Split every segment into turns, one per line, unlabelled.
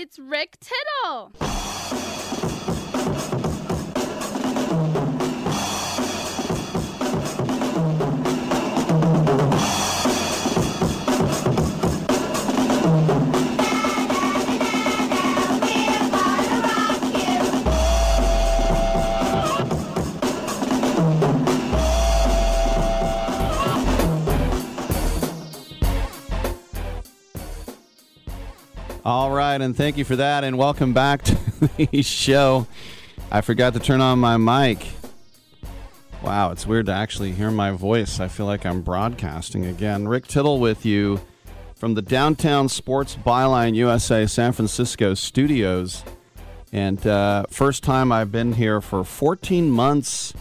It's Rick Tittle.
All right, and thank you for that, and welcome back to the show. I forgot to turn on my mic. Wow, it's weird to actually hear my voice. I feel like I'm broadcasting again. Rick Tittle with you from the Downtown Sports Byline USA San Francisco studios. And uh, first time I've been here for 14 months,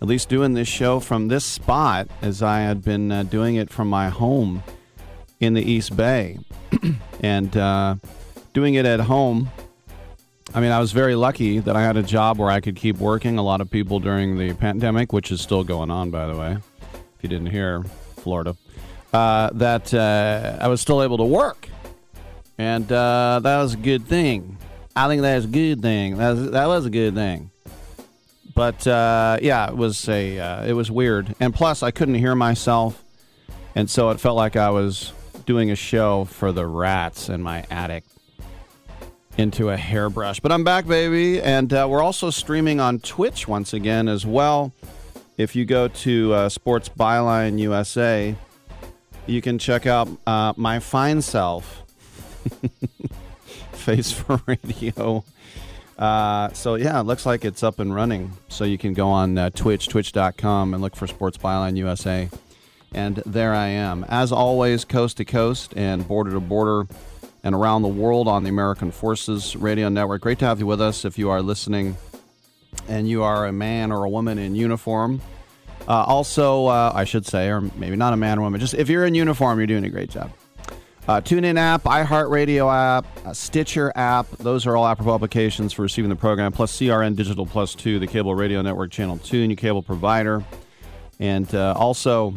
at least doing this show from this spot, as I had been uh, doing it from my home in the East Bay. and uh, doing it at home. I mean, I was very lucky that I had a job where I could keep working. A lot of people during the pandemic, which is still going on, by the way, if you didn't hear, Florida, uh, that uh, I was still able to work. And uh, that was a good thing. I think that's a good thing. That was, that was a good thing. But uh, yeah, it was a uh, it was weird, and plus I couldn't hear myself, and so it felt like I was doing a show for the rats in my attic into a hairbrush. But I'm back, baby, and uh, we're also streaming on Twitch once again as well. If you go to uh, Sports Byline USA, you can check out uh, my fine self, Face for Radio. Uh, so yeah, it looks like it's up and running. So you can go on uh, Twitch, twitch.com, and look for Sports Byline USA and there I am. As always, coast to coast and border to border and around the world on the American Forces Radio Network. Great to have you with us if you are listening and you are a man or a woman in uniform. Uh, also, uh, I should say, or maybe not a man or woman, just if you're in uniform, you're doing a great job. Uh, TuneIn app, iHeartRadio app, uh, Stitcher app, those are all Apple applications for receiving the program, plus CRN Digital Plus 2, the cable radio network channel 2, and your cable provider. And uh, also,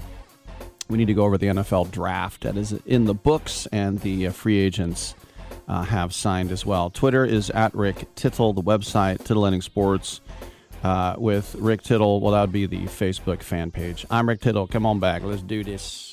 we need to go over the NFL draft that is in the books and the uh, free agents uh, have signed as well. Twitter is at Rick Tittle, the website, Titillating Sports. Uh, with Rick Tittle, well, that would be the Facebook fan page. I'm Rick Tittle. Come on back. Let's do this.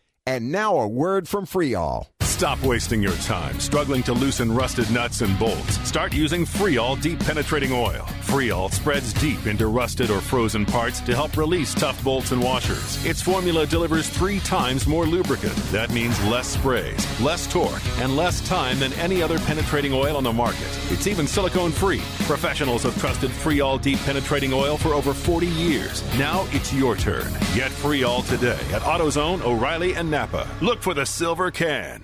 And now a word from Freol.
Stop wasting your time struggling to loosen rusted nuts and bolts. Start using Freol deep penetrating oil. Freol spreads deep into rusted or frozen parts to help release tough bolts and washers. Its formula delivers three times more lubricant. That means less sprays, less torque, and less time than any other penetrating oil on the market. It's even silicone free. Professionals have trusted Freol deep penetrating oil for over 40 years. Now it's your turn. Get Freol today at AutoZone, O'Reilly, and Napa. Look for the silver can.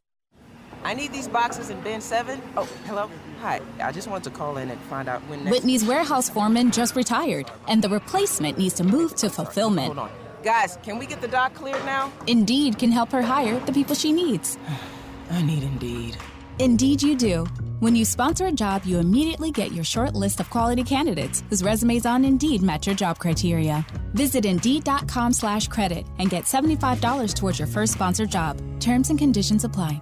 I need these boxes in bin 7. Oh, hello? Hi. I just wanted to call in and find out when.
Whitney's warehouse foreman just retired, and the replacement needs to move to fulfillment.
Hold on. Guys, can we get the dock cleared now?
Indeed can help her hire the people she needs.
I need Indeed.
Indeed, you do. When you sponsor a job, you immediately get your short list of quality candidates whose resumes on Indeed match your job criteria. Visit Indeed.com slash credit and get $75 towards your first sponsored job. Terms and conditions apply.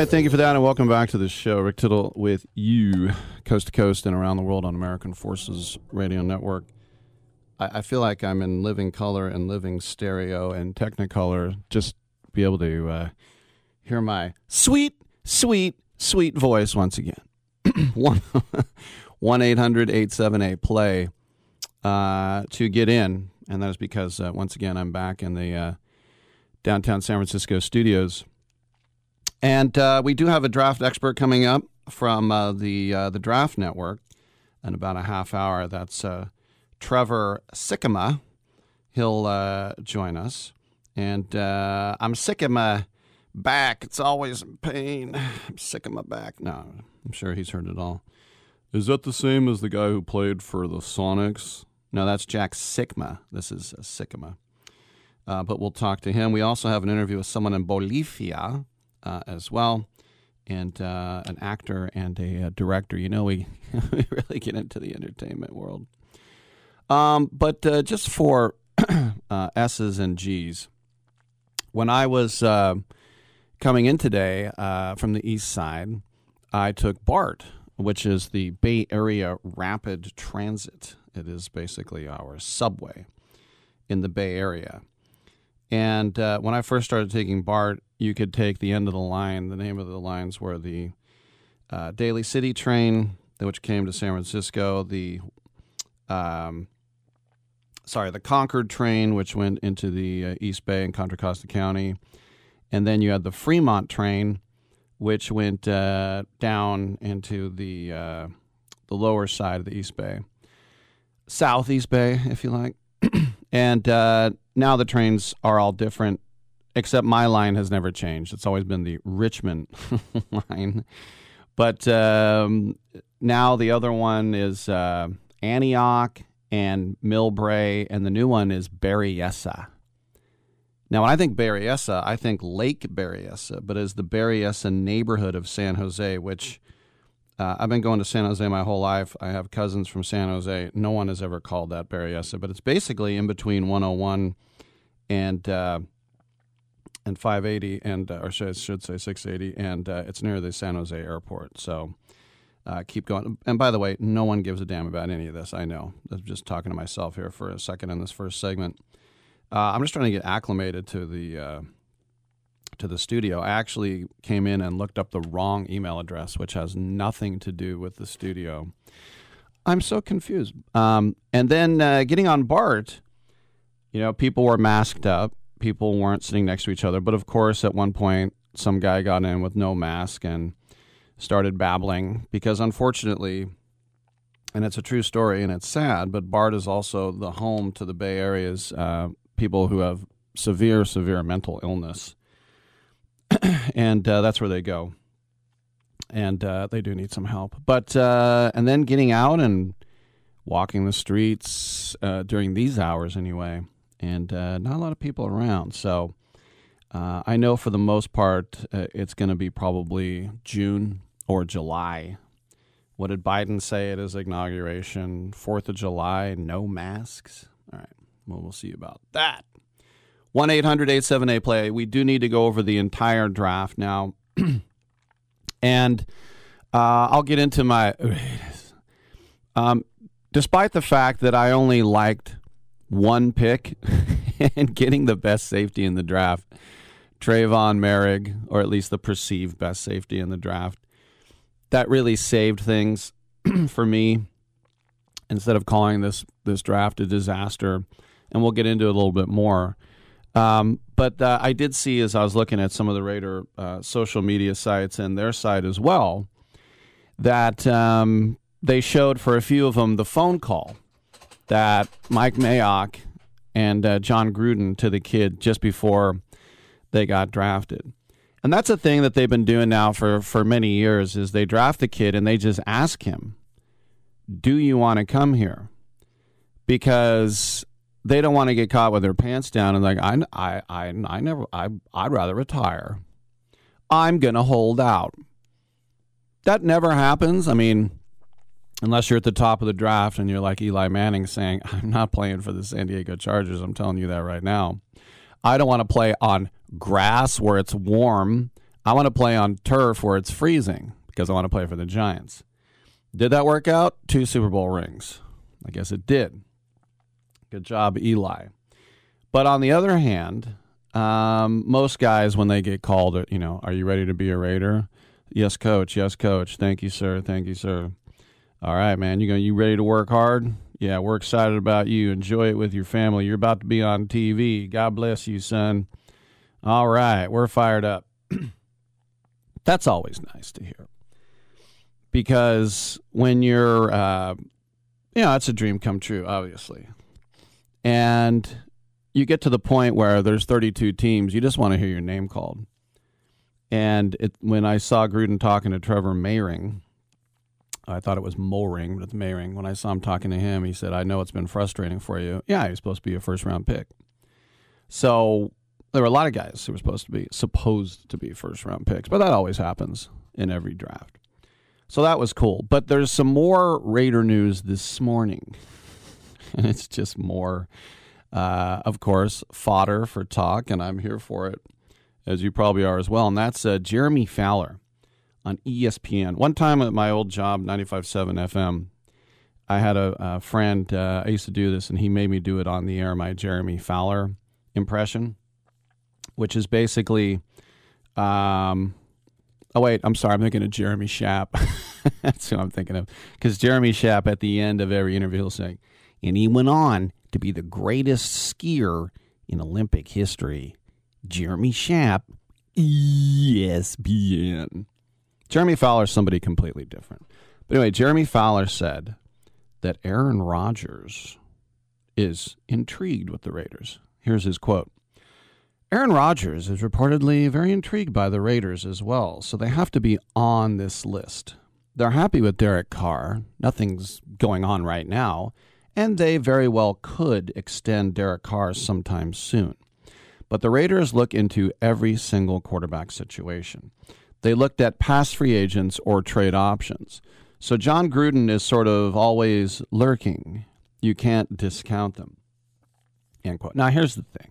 Right, thank you for that, and welcome back to the show. Rick Tittle with you, coast to coast and around the world on American Forces Radio Network. I, I feel like I'm in living color and living stereo and Technicolor. Just be able to uh, hear my sweet, sweet, sweet voice once again. One one eight hundred eight seven eight play uh, to get in, and that is because uh, once again I'm back in the uh, downtown San Francisco studios. And uh, we do have a draft expert coming up from uh, the uh, the Draft Network in about a half hour. That's uh, Trevor Sikkema. He'll uh, join us, and uh, I'm sick of my back. It's always in pain. I'm sick of my back. No, I'm sure he's heard it all. Is that the same as the guy who played for the Sonics? No, that's Jack Sikma. This is uh, Sikkema. Uh, but we'll talk to him. We also have an interview with someone in Bolivia uh, as well, and uh, an actor and a, uh director. You know, we, we really get into the entertainment world. Um, but uh, just for uh, S's and G's, when I was uh, coming in today from the east side, I took BART, which is the Bay Area Rapid Transit. It is basically our subway in the Bay Area. And uh, when I first started taking BART, you could take the end of the line. The name of the lines were the uh, Daly City train, which came to San Francisco, the um, sorry, the Concord train, which went into the uh, East Bay and Contra Costa County, and then you had the Fremont train, which went uh, down into the uh, the lower side of the East Bay, Southeast Bay, if you like, and uh, now the trains are all different except my line has never changed. It's always been the Richmond line. But um, now the other one is uh, Antioch and Millbrae, and the new one is Berryessa. Now, when I think Berryessa, I think Lake Berryessa, but as the Berryessa neighborhood of San Jose, which uh, I've been going to San Jose my whole life. I have cousins from San Jose. No one has ever called that Berryessa, but it's basically in between 101 and uh, and 580, and uh, or should, I should say 680, and uh, it's near the San Jose airport. So uh, keep going. And by the way, no one gives a damn about any of this. I know. I'm just talking to myself here for a second in this first segment. Uh, I'm just trying to get acclimated to the uh, to the studio. I actually came in and looked up the wrong email address, which has nothing to do with the studio. I'm so confused. Um, and then uh, getting on BART, you know, people were masked up. People weren't sitting next to each other. But of course, at one point, some guy got in with no mask and started babbling because, unfortunately, and it's a true story and it's sad, but BART is also the home to the Bay Area's uh, people who have severe, severe mental illness. and uh, that's where they go and uh, they do need some help. But uh, and then getting out and walking the streets uh, during these hours anyway, and uh, not a lot of people around. So uh, I know for the most part uh, it's going to be probably June or July. What did Biden say at his inauguration? Fourth of July, no masks. All right, well we'll see about that. One 878 play. We do need to go over the entire draft now. And uh, I'll get into my. Um, despite the fact that I only liked one pick and getting the best safety in the draft, Tre'von Moehrig, or at least the perceived best safety in the draft, that really saved things for me. Instead of calling this this draft a disaster, and we'll get into it a little bit more. Um, but uh, I did see as I was looking at some of the Raider uh, social media sites and their site as well that um, they showed for a few of them the phone call that Mike Mayock and uh, Jon Gruden to the kid just before they got drafted. And that's a thing that they've been doing now for, for many years is they draft the kid and they just ask him, "Do you want to come here?" Because they don't want to get caught with their pants down and like I I I I never I I'd rather retire. I'm going to hold out. That never happens. I mean, unless you're at the top of the draft and you're like Eli Manning saying, "I'm not playing for the San Diego Chargers." I'm telling you that right now. I don't want to play on grass where it's warm. I want to play on turf where it's freezing because I want to play for the Giants. Did that work out? Two Super Bowl rings. I guess it did. Good job, Eli. But on the other hand, um, most guys, when they get called, you know, are you ready to be a Raider? Yes, coach. Yes, coach. Thank you, sir. Thank you, sir. All right, man. You go. You ready to work hard? Yeah, we're excited about you. Enjoy it with your family. You're about to be on TV. God bless you, son. All right, we're fired up. That's always nice to hear because when you're, uh, you know, it's a dream come true. Obviously, and you get to the point where there's 32 teams, you just want to hear your name called. And it, when I saw Gruden talking to Trevor Mayring, I thought it was Moring, but it's Mayring. When I saw him talking to him, he said, I know it's been frustrating for you. Yeah, he's supposed to be a first round pick. So there were a lot of guys who were supposed to be supposed to be first round picks, but that always happens in every draft. So that was cool. But there's some more Raider news this morning. and it's just more, uh, of course, fodder for talk, and I'm here for it, as you probably are as well. And that's uh, Jeremy Fowler on ESPN. One time at my old job, 95.7 FM, I had a, a friend, uh, I used to do this, and he made me do it on the air, my Jeremy Fowler impression, which is basically, um, oh, wait, I'm sorry, I'm thinking of Jeremy Schaap. That's who I'm thinking of. Because Jeremy Schaap, at the end of every interview, he'll say, and he went on to be the greatest skier in Olympic history. Jeremy Schaap, ESPN. Jeremy Fowler is somebody completely different. But anyway, Jeremy Fowler said that Aaron Rodgers is intrigued with the Raiders. Here's his quote Aaron Rodgers is reportedly very intrigued by the Raiders as well, so they have to be on this list. They're happy with Derek Carr. Nothing's going on right now and they very well could extend Derek Carr sometime soon. But the Raiders look into every single quarterback situation. They looked at past free agents or trade options. So Jon Gruden is sort of always lurking. You can't discount them. End quote. Now, here's the thing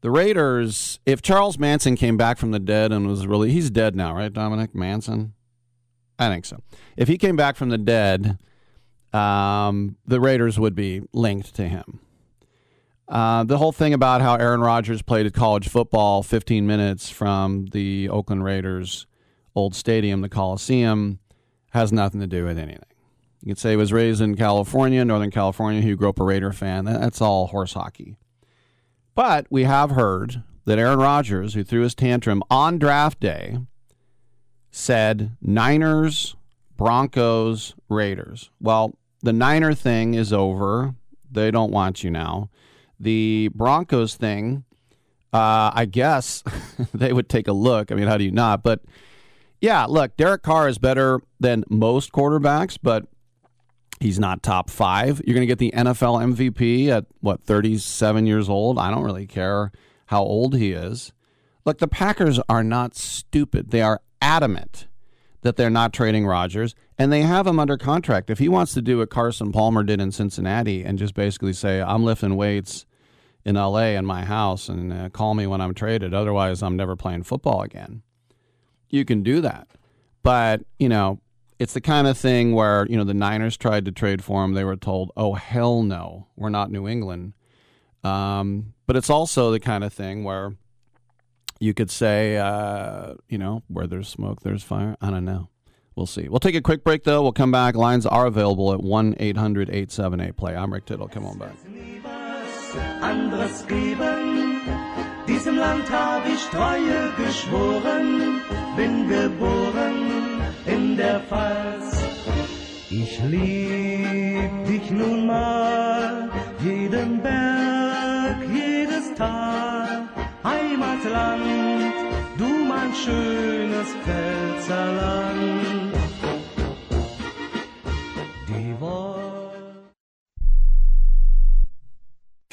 the Raiders, if Charles Manson came back from the dead and was really, he's dead now, right, Dominic Manson? I think so. If he came back from the dead, um, the Raiders would be linked to him. Uh, the whole thing about how Aaron Rodgers played college football 15 minutes from the Oakland Raiders' old stadium, the Coliseum, has nothing to do with anything. You could say he was raised in California, Northern California. He grew up a Raider fan. That's all horse hockey. But we have heard that Aaron Rodgers, who threw his tantrum on draft day, said Niners, Broncos, Raiders. Well, the Niner thing is over. They don't want you now. The Broncos thing, uh, I guess they would take a look. I mean, how do you not? But yeah, look, Derek Carr is better than most quarterbacks, but he's not top five. You're going to get the NFL MVP at what, 37 years old? I don't really care how old he is. Look, the Packers are not stupid. They are adamant that they're not trading Rodgers, and they have him under contract. If he wants to do what Carson Palmer did in Cincinnati and just basically say, I'm lifting weights in LA in my house and uh, call me when I'm traded, otherwise, I'm never playing football again, you can do that. But, you know, it's the kind of thing where, you know, the Niners tried to trade for him. They were told, oh, hell no, we're not New England. Um, but it's also the kind of thing where you could say, uh, you know, where there's smoke, there's fire. I don't know. We'll see. We'll take a quick break, though. We'll come back. Lines are available at 1 800 878 Play. I'm Rick Tittle. Come on back.
Anderes geben. Diesem Land habe ich Treue geschworen, bin geboren in der Pfalz. Ich lieb dich nun mal, jeden Berg, jedes Tal. Heimatland, du mein schönes Pfälzerland.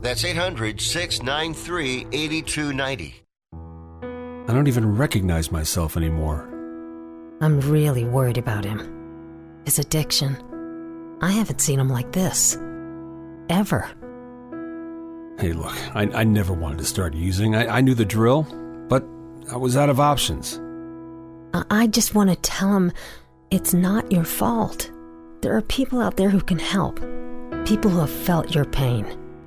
That's 800 693 8290.
I don't even recognize myself anymore.
I'm really worried about him. His addiction. I haven't seen him like this. Ever.
Hey, look, I, I never wanted to start using. I, I knew the drill, but I was out of options.
I, I just want to tell him it's not your fault. There are people out there who can help. People who have felt your pain.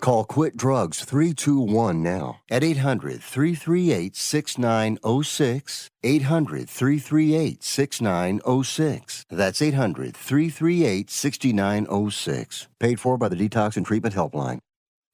Call Quit Drugs 321 now at 800 338 6906. 800 338 6906. That's 800 338 6906. Paid for by the Detox and Treatment Helpline.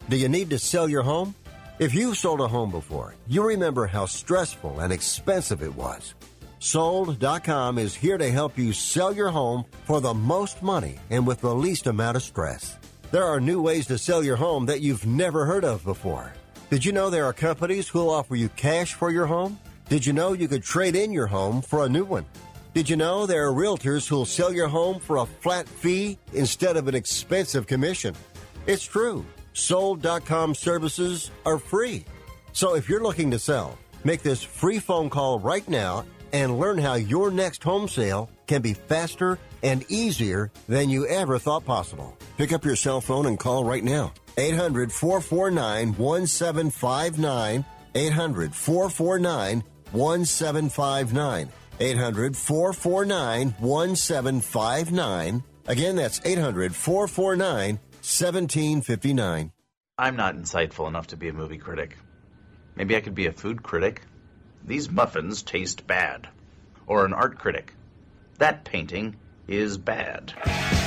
Do you need to sell your home? If you've sold a home before, you remember how stressful and expensive it was. Sold.com is here to help you sell your home for the most money and with the least amount of stress. There are new ways to sell your home that you've never heard of before. Did you know there are companies who'll offer you cash for your home? Did you know you could trade in your home for a new one? Did you know there are realtors who'll sell your home for a flat fee instead of an expensive commission? It's true. Sold.com services are free. So if you're looking to sell, make this free phone call right now and learn how your next home sale can be faster and easier than you ever thought possible. Pick up your cell phone and call right now. 800 449 1759. 800 449 1759. 800 449 1759. Again, that's 800 449 1759.
I'm not insightful enough to be a movie critic. Maybe I could be a food critic. These muffins taste bad. Or an art critic. That painting is bad.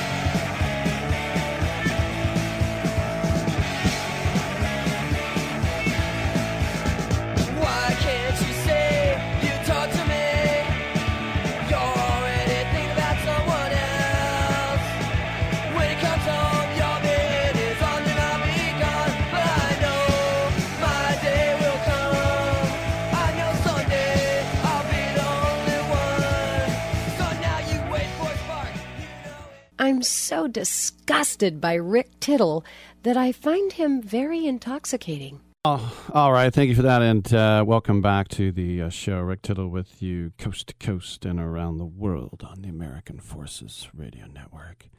I'm so disgusted by Rick Tittle that I find him very intoxicating.
Oh, all right. Thank you for that, and uh, welcome back to the uh, show. Rick Tittle with you, coast to coast and around the world on the American Forces Radio Network.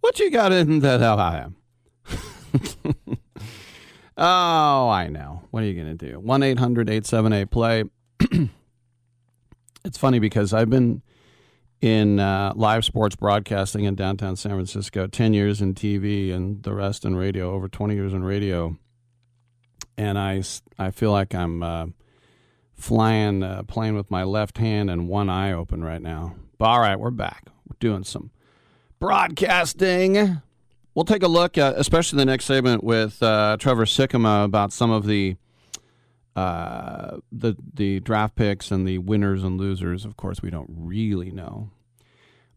What you got in that? Oh, I am. oh, I know. What are you going to do? 1 800 878 play. It's funny because I've been in uh, live sports broadcasting in downtown San Francisco, 10 years in TV and the rest in radio, over 20 years in radio and I, I feel like I'm uh, flying, uh, playing with my left hand and one eye open right now. But all right, we're back. We're doing some broadcasting. We'll take a look, uh, especially the next segment with uh, Trevor Sikkema about some of the uh, the the draft picks and the winners and losers. Of course, we don't really know,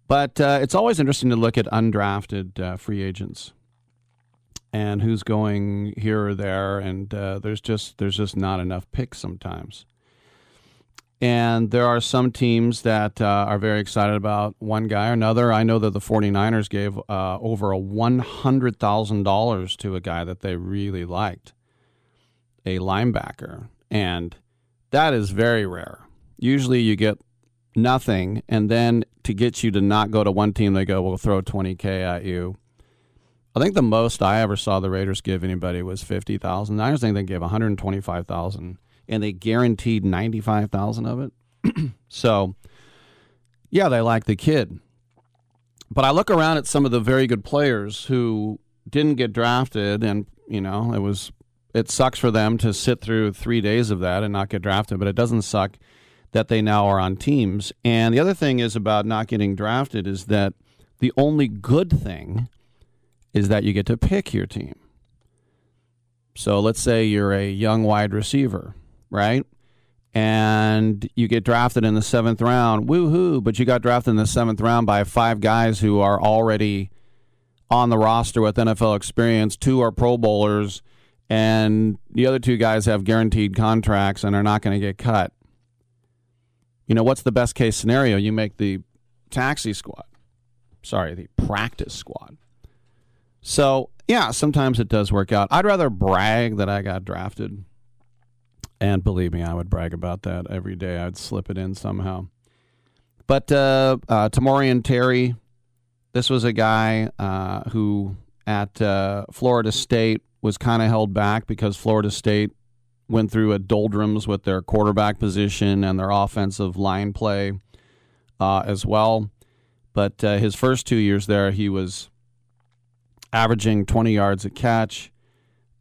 but uh, it's always interesting to look at undrafted uh, free agents and who's going here or there. And uh, there's just there's just not enough picks sometimes. And there are some teams that uh, are very excited about one guy or another. I know that the 49ers gave uh, over a $100000 to a guy that they really liked a linebacker and that is very rare usually you get nothing and then to get you to not go to one team they go we'll throw 20k at you I think the most I ever saw the Raiders give anybody was fifty thousand. I think they gave one hundred twenty-five thousand, and they guaranteed ninety-five thousand of it. so, yeah, they like the kid. But I look around at some of the very good players who didn't get drafted, and you know, it was it sucks for them to sit through three days of that and not get drafted. But it doesn't suck that they now are on teams. And the other thing is about not getting drafted is that the only good thing is that you get to pick your team. So let's say you're a young wide receiver, right? And you get drafted in the seventh round, woohoo! But you got drafted in the seventh round by five guys who are already on the roster with NFL experience. Two are Pro Bowlers, and the other two guys have guaranteed contracts and are not going to get cut. You know, what's the best case scenario? You make the taxi squad. Sorry, the practice squad. So, yeah, sometimes it does work out. I'd rather brag that I got drafted. And believe me, I would brag about that every day. I'd slip it in somehow. But uh, uh, Tamorian Terry, this was a guy uh, who at uh, Florida State was kind of held back because Florida State went through a doldrums with their quarterback position and their offensive line play uh, as well. But uh, his first two years there, he was averaging 20 yards a catch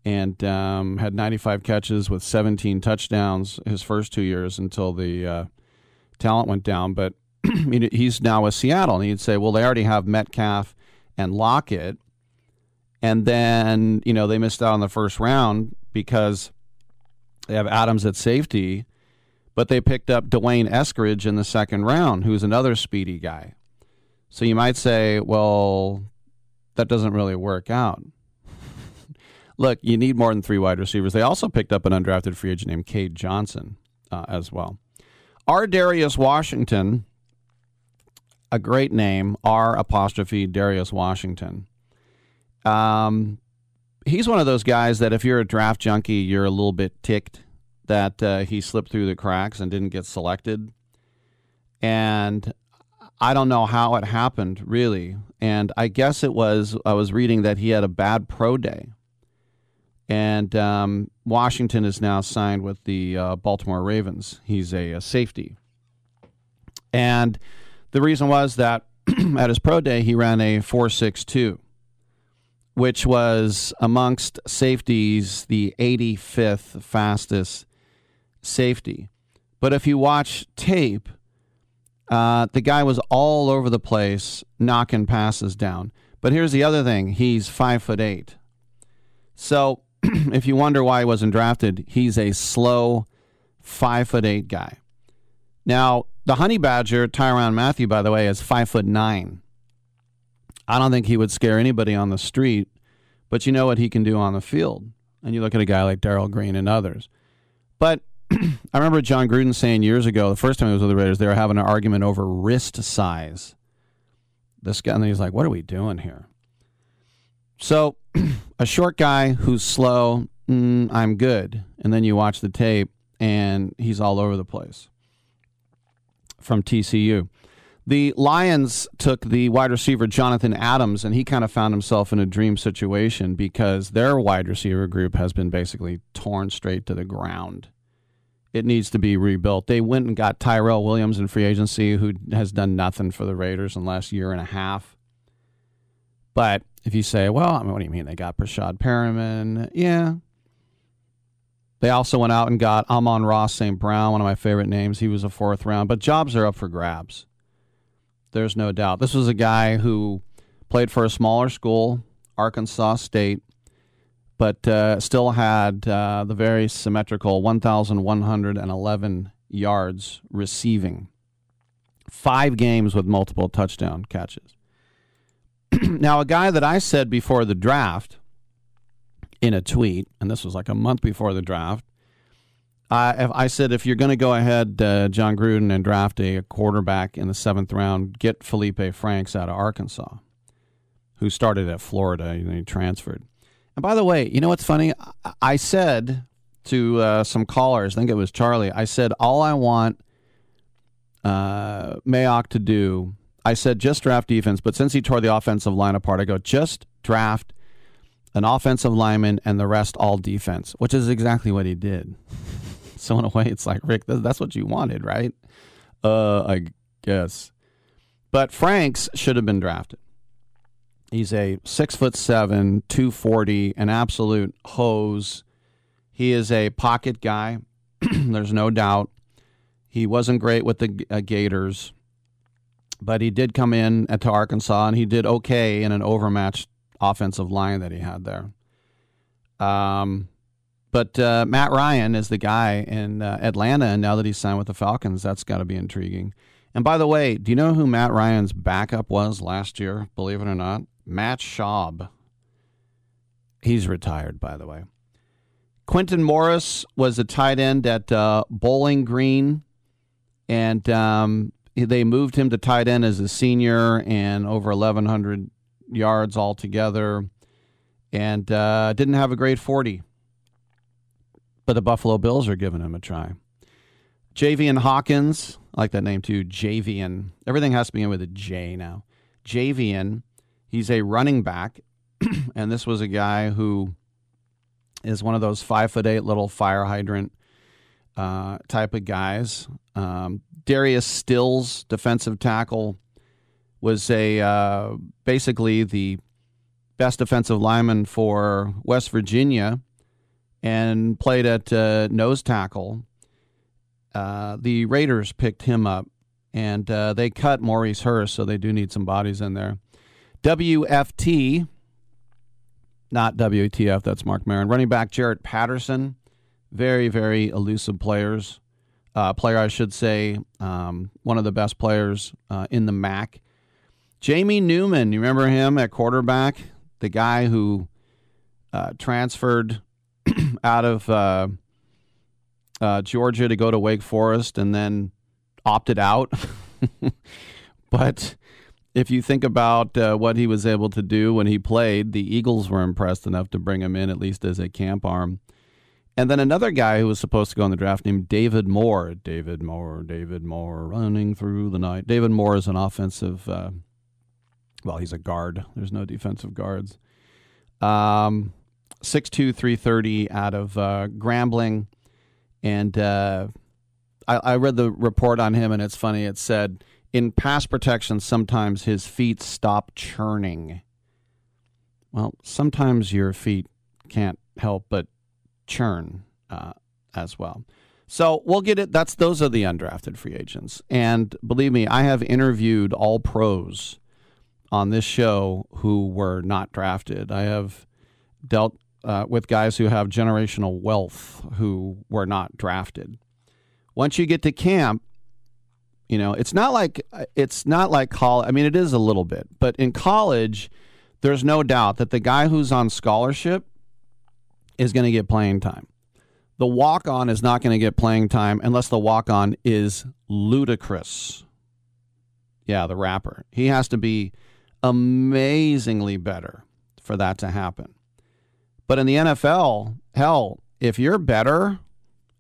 and um, had 95 catches with 17 touchdowns his first two years until the uh, talent went down. But he's now with Seattle, and he'd say, well, they already have Metcalf and Lockett. And then, you know, they missed out on the first round because they have Adams at safety, but they picked up D'Wayne Eskridge in the second round, who's another speedy guy. So you might say, well, that doesn't really work out. Look, you need more than three wide receivers. They also picked up an undrafted free agent named Cade Johnson uh, as well. Ar'Darius Washington, a great name, R apostrophe Darius Washington. Um, he's one of those guys that if you're a draft junkie, you're a little bit ticked that uh, he slipped through the cracks and didn't get selected. And I don't know how it happened, really. And I guess it was, I was reading that he had a bad pro day. And um, Washington is now signed with the uh, Baltimore Ravens. He's a, a safety. And the reason was that at his pro day, he ran a 4.62, which was amongst safeties the 85th fastest safety. But if you watch tape, uh, the guy was all over the place knocking passes down. But here's the other thing: he's five foot eight. So if you wonder why he wasn't drafted, he's a slow five foot eight guy. Now the honey badger Tyrann Mathieu, by the way, is five foot nine. I don't think he would scare anybody on the street, but you know what he can do on the field. And you look at a guy like Darrell Green and others. But I remember Jon Gruden saying years ago, the first time he was with the Raiders, they were having an argument over wrist size. This guy, and he's like, "What are we doing here?" So, a short guy who's slow, mm, I'm good, and then you watch the tape, and he's all over the place. From TCU, the Lions took the wide receiver Jonathan Adams, and he kind of found himself in a dream situation because their wide receiver group has been basically torn straight to the ground it needs to be rebuilt. They went and got Tyrell Williams in free agency, who has done nothing for the Raiders in the last year and a half. But if you say, well, I mean, what do you mean they got Breshad Perriman? Yeah. They also went out and got Amon-Ra St. Brown, one of my favorite names. He was a fourth round, but jobs are up for grabs. There's no doubt. This was a guy who played for a smaller school, Arkansas State, but uh, still had uh, the very symmetrical 1,111 yards receiving. Five games with multiple touchdown catches. now, a guy that I said before the draft in a tweet, and this was like a month before the draft, I, I said if you're going to go ahead, uh, Jon Gruden, and draft a quarterback in the seventh round, get Felipe Franks out of Arkansas, who started at Florida and he transferred. And by the way, you know what's funny? I said to uh, some callers, I think it was Charlie, I said, all I want uh, Mayock to do, I said, just draft defense. But since he tore the offensive line apart, I go, just draft an offensive lineman and the rest all defense, which is exactly what he did. so, in a way, it's like, Rick, that's what you wanted, right? Uh, I guess. But Franks should have been drafted. He's a six foot seven, 240, an absolute hose. He is a pocket guy. There's no doubt. He wasn't great with the uh, Gators, but he did come in at, to Arkansas and he did okay in an overmatched offensive line that he had there. Um, but uh, Matt Ryan is the guy in uh, Atlanta, and now that he's signed with the Falcons, that's got to be intriguing. And by the way, do you know who Matt Ryan's backup was last year? Believe it or not, Matt Schaub. He's retired, by the way. Quintin Morris was a tight end at uh, Bowling Green, and um, they moved him to tight end as a senior and over 1,100 yards altogether, and uh, didn't have a great 40. But the Buffalo Bills are giving him a try. Javian Hawkins, I like that name too. Javian. Everything has to begin with a J now. Javian He's a running back, and this was a guy who is one of those five foot eight little fire hydrant uh, type of guys. Um, Darius Stills, defensive tackle, was a uh, basically the best defensive lineman for West Virginia, and played at uh, nose tackle. Uh, the Raiders picked him up, and uh, they cut Maurice Hurst, so they do need some bodies in there. WFT, not WTF, that's Mark Marin. Running back Jaret Patterson, very, very elusive players. Uh, player, I should say, um, one of the best players uh, in the MAC. Jamie Newman, you remember him at quarterback? The guy who uh, transferred out of uh, uh, Georgia to go to Wake Forest and then opted out. but if you think about uh, what he was able to do when he played, the Eagles were impressed enough to bring him in at least as a camp arm. And then another guy who was supposed to go in the draft named David Moore. David Moore, David Moore, running through the night. David Moore is an offensive, uh, well, he's a guard. There's no defensive guards. Um, 62330 out of uh, Grambling. And uh, I, I read the report on him, and it's funny. It said in pass protection, sometimes his feet stop churning. Well, sometimes your feet can't help but churn uh, as well. So we'll get it. That's those are the undrafted free agents, and believe me, I have interviewed all pros on this show who were not drafted. I have dealt uh, with guys who have generational wealth who were not drafted. Once you get to camp, you know it's not like it's not like college. I mean, it is a little bit, but in college, there's no doubt that the guy who's on scholarship is going to get playing time. The walk on is not going to get playing time unless the walk on is Ludacris. Yeah, the rapper. He has to be amazingly better for that to happen. But in the NFL, hell, if you're better,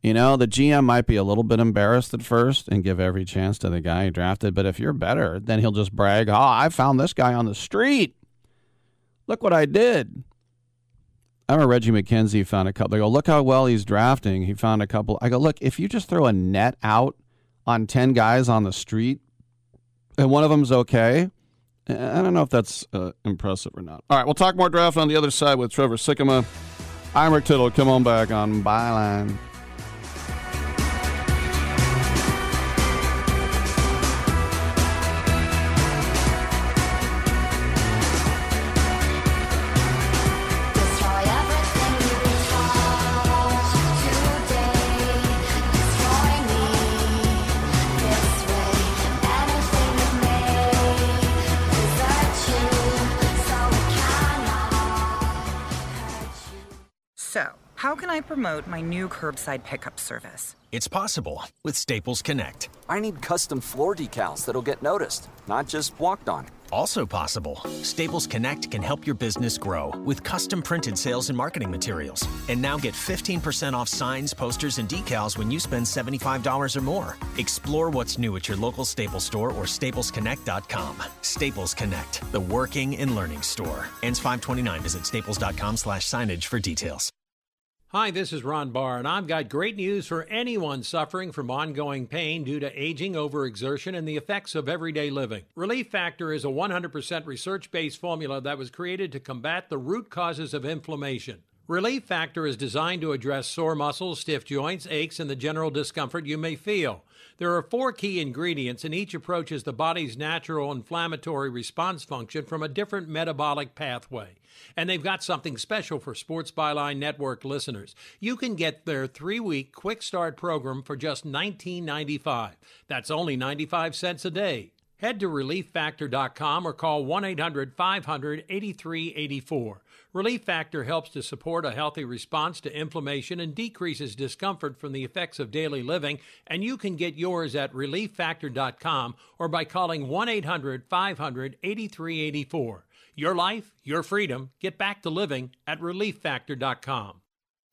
you know, the GM might be a little bit embarrassed at first and give every chance to the guy he drafted. But if you're better, then he'll just brag, oh, I found this guy on the street. Look what I did. I remember Reggie McKenzie found a couple. They go, look how well he's drafting. He found a couple. I go, look, if you just throw a net out on 10 guys on the street and one of them's okay, I don't know if that's uh, impressive or not. All right, we'll talk more draft on the other side with Trevor Sikkema. I'm Rick Tittle. Come on back on Byline.
How can I promote my new curbside pickup service?
It's possible with Staples Connect.
I need custom floor decals that'll get noticed, not just walked on.
Also possible, Staples Connect can help your business grow with custom printed sales and marketing materials. And now get 15% off signs, posters, and decals when you spend $75 or more. Explore what's new at your local Staples store or staplesconnect.com. Staples Connect, the working and learning store. Ends 529. Visit staples.com slash signage for details.
Hi, this is Ron Barr, and I've got great news for anyone suffering from ongoing pain due to aging, overexertion, and the effects of everyday living. Relief Factor is a 100% research based formula that was created to combat the root causes of inflammation. Relief Factor is designed to address sore muscles, stiff joints, aches, and the general discomfort you may feel. There are four key ingredients, and each approaches the body's natural inflammatory response function from a different metabolic pathway. And they've got something special for Sports Byline Network listeners. You can get their three week quick start program for just $19.95. That's only 95 cents a day. Head to relieffactor.com or call 1 800 500 8384. Relief Factor helps to support a healthy response to inflammation and decreases discomfort from the effects of daily living, and you can get yours at relieffactor.com or by calling 1 800 500 8384. Your life, your freedom. Get back to living at relieffactor.com.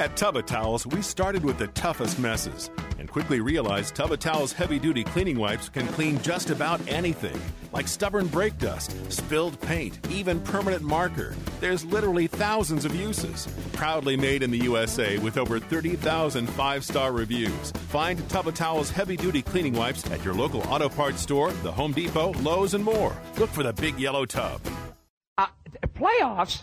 At Tub O' Towels, we started with the toughest messes and quickly realized Tub O' Towels heavy duty cleaning wipes can clean just about anything, like stubborn brake dust, spilled paint, even permanent marker. There's literally thousands of uses. Proudly made in the USA with over 30,000 five star reviews. Find Tub O' Towels heavy duty cleaning wipes at your local auto parts store, the Home Depot, Lowe's, and more. Look for the big yellow tub.
Uh, playoffs?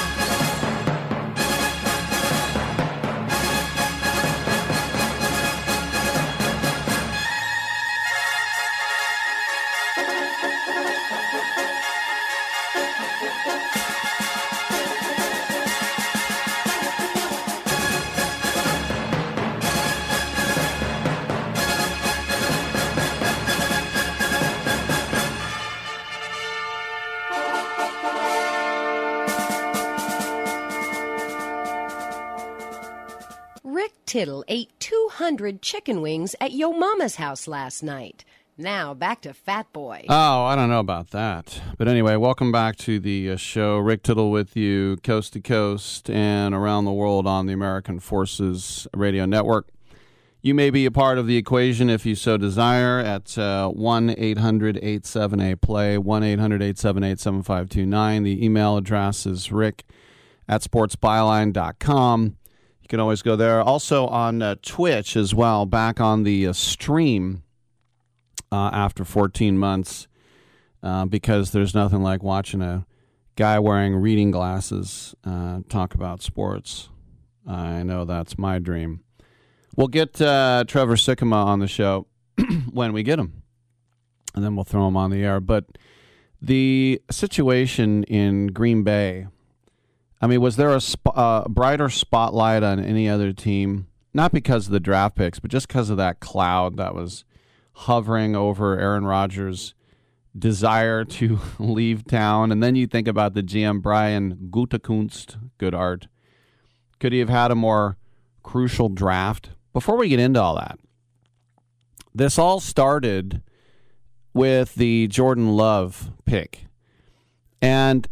100 chicken wings at Yo Mama's house last night. Now back to Fat Boy.
Oh, I don't know about that. But anyway, welcome back to the uh, show. Rick Tittle with you, coast to coast and around the world on the American Forces Radio Network. You may be a part of the equation if you so desire at uh, 1 800 878 play, 1 800 878 7529. The email address is rick at sportsbyline.com. Can always go there. Also on uh, Twitch as well, back on the uh, stream uh, after 14 months, uh, because there's nothing like watching a guy wearing reading glasses uh, talk about sports. I know that's my dream. We'll get Trevor Sikkema on the show when we get him, and then we'll throw him on the air. But the situation in Green Bay, I mean, was there a sp- uh, brighter spotlight on any other team? Not because of the draft picks, but just because of that cloud that was hovering over Aaron Rodgers' desire to leave town. And then you think about the GM Brian Gutekunst, good art. Could he have had a more crucial draft? Before we get into all that, this all started with the Jordan Love pick. And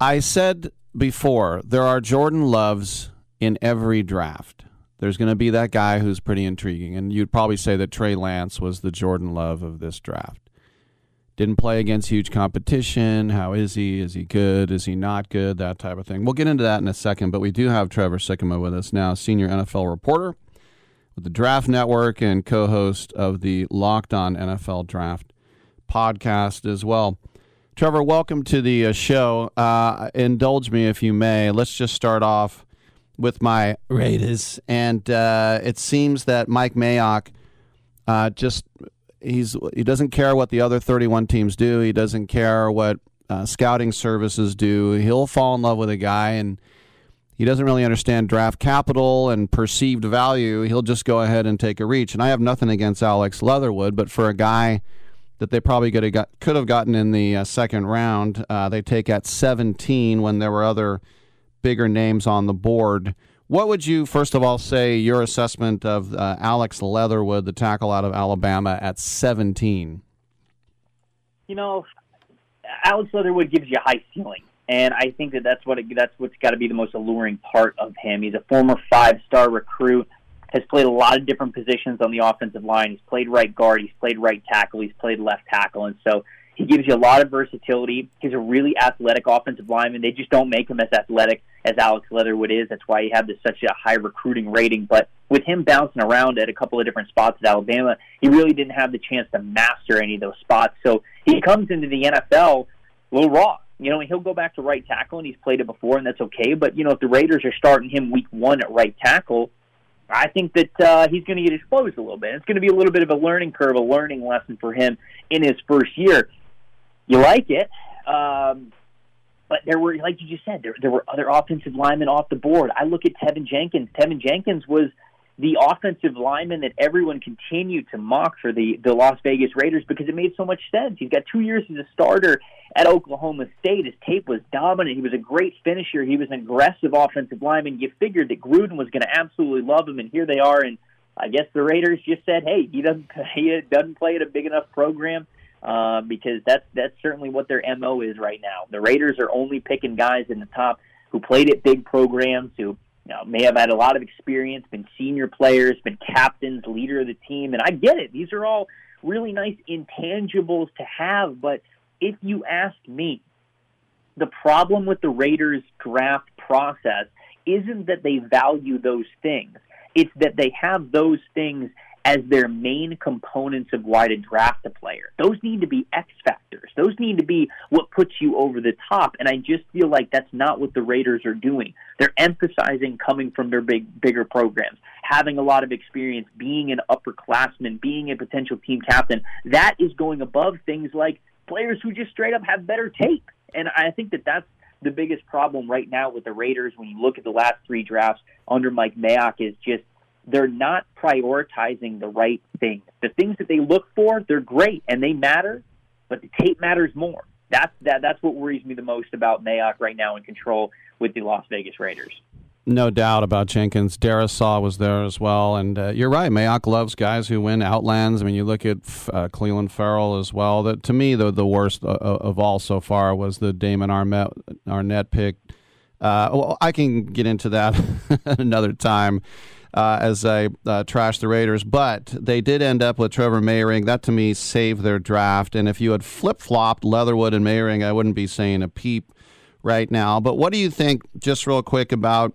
I said before, there are Jordan Loves in every draft. There's going to be that guy who's pretty intriguing. And you'd probably say that Trey Lance was the Jordan Love of this draft. Didn't play against huge competition. How is he? Is he good? Is he not good? That type of thing. We'll get into that in a second, but we do have Trevor Sikkema with us now, senior NFL reporter with the Draft Network and co host of the Locked On NFL Draft podcast as well. Trevor, welcome to the uh, show. Uh, indulge me if you may. Let's just start off with my Raiders. And uh, it seems that Mike Mayock uh, just he's he doesn't care what the other 31 teams do. He doesn't care what uh, scouting services do. He'll fall in love with a guy and he doesn't really understand draft capital and perceived value. He'll just go ahead and take a reach. And I have nothing against Alex Leatherwood, but for a guy that they probably could have, got, could have gotten in the uh, second round, uh, they take at 17 when there were other bigger names on the board. What would you, first of all, say your assessment of uh, Alex Leatherwood, the tackle out of Alabama, at 17?
You know, Alex Leatherwood gives you a high ceiling, and I think that that's what it, that's what's got to be the most alluring part of him. He's a former five-star recruit, has played a lot of different positions on the offensive line. He's played right guard, he's played right tackle, he's played left tackle, and so he gives you a lot of versatility. He's a really athletic offensive lineman. They just don't make him as athletic as Alex Leatherwood is. That's why he had this such a high recruiting rating. But with him bouncing around at a couple of different spots at Alabama, he really didn't have the chance to master any of those spots. So he comes into the NFL a little raw. You know, and he'll go back to right tackle, and he's played it before, and that's okay. But you know, if the Raiders are starting him week one at right tackle, I think that uh, he's going to get exposed a little bit. It's going to be a little bit of a learning curve, a learning lesson for him in his first year. You like it, um, but there were, like you just said, there, there were other offensive linemen off the board. I look at Teven Jenkins. Teven Jenkins was the offensive lineman that everyone continued to mock for the, the Las Vegas Raiders because it made so much sense. He's got two years as a starter at Oklahoma State. His tape was dominant. He was a great finisher. He was an aggressive offensive lineman. You figured that Gruden was going to absolutely love him, and here they are. And I guess the Raiders just said, "Hey, he doesn't he doesn't play at a big enough program." Uh, because that's that's certainly what their mo is right now. The Raiders are only picking guys in the top who played at big programs, who you know, may have had a lot of experience, been senior players, been captains, leader of the team, and I get it. These are all really nice intangibles to have, but if you ask me, the problem with the Raiders draft process isn't that they value those things. It's that they have those things as their main components of why to draft a player. Those need to be X factors. Those need to be what puts you over the top. And I just feel like that's not what the Raiders are doing. They're emphasizing coming from their big, bigger programs, having a lot of experience, being an upperclassman, being a potential team captain. That is going above things like players who just straight up have better tape. And I think that that's the biggest problem right now with the Raiders when you look at the last three drafts under Mike Mayock is just they're not prioritizing the right things. The things that they look for, they're great and they matter, but the tape matters more. That's that that's what worries me the most about Mayock right now in control with the Las Vegas Raiders.
No doubt about Jenkins. Darrisaw was there as well, and uh, you're right. Mayock loves guys who win outlands. I mean, you look at uh, Clelin Ferrell as well. That to me, the the worst uh, of all so far was the Damon Arnette, Arnette pick. Uh, well, I can get into that another time uh, as I uh, trash the Raiders. But they did end up with Trevor Moehrig. That to me saved their draft. And if you had flip flopped Leatherwood and Moehrig, I wouldn't be saying a peep right now. But what do you think, just real quick, about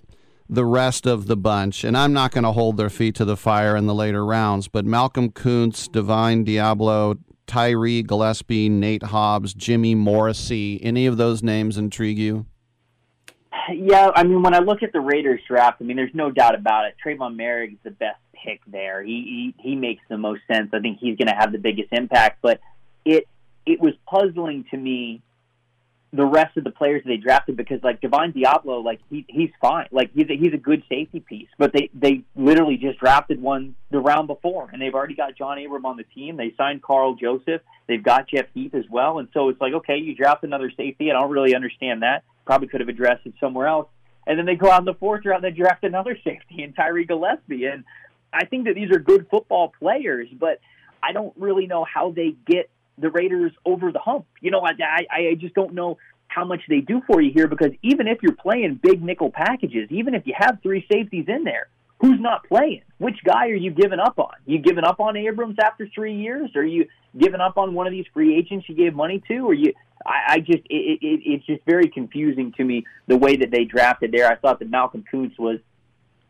the rest of the bunch? And I'm not going to hold their feet to the fire in the later rounds, but Malcolm Koonce, Divine Deablo, Tyree Gillespie, Nate Hobbs, Jimmy Morrissey, any of those names intrigue you?
Yeah, I mean, when I look at the Raiders draft, I mean, there's no doubt about it. Trevon Moehrig is the best pick there. He he, he makes the most sense. I think he's going to have the biggest impact. But it it was puzzling to me the rest of the players they drafted because like Divine Deablo, like he he's fine. Like he's a, he's a good safety piece. But they they literally just drafted one the round before, and they've already got John Abram on the team. They signed Karl Joseph. They've got Jeff Heath as well, and so it's like okay, you draft another safety. I don't really understand that probably could have addressed it somewhere else. And then they go out in the fourth round they draft another safety in Tyree Gillespie. And I think that these are good football players, but I don't really know how they get the Raiders over the hump. You know, I, I, I just don't know how much they do for you here because even if you're playing big nickel packages, even if you have three safeties in there, who's not playing? Which guy are you giving up on? You giving up on Abrams after three years? Are you giving up on one of these free agents you gave money to? Or you? I, I just it, it, it's just very confusing to me the way that they drafted there. I thought that Malcolm Koonce was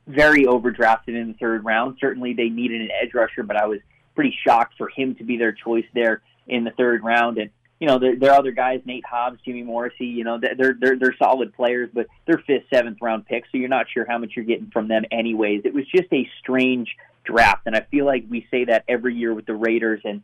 very overdrafted in the third round. Certainly they needed an edge rusher, but I was pretty shocked for him to be their choice there in the third round. And you know, there, there are other guys, Nate Hobbs, Jimmy Morrissey. You know, they're they're they're solid players, but they're fifth, seventh round picks, so you're not sure how much you're getting from them, anyways. It was just a strange draft, and I feel like we say that every year with the Raiders. And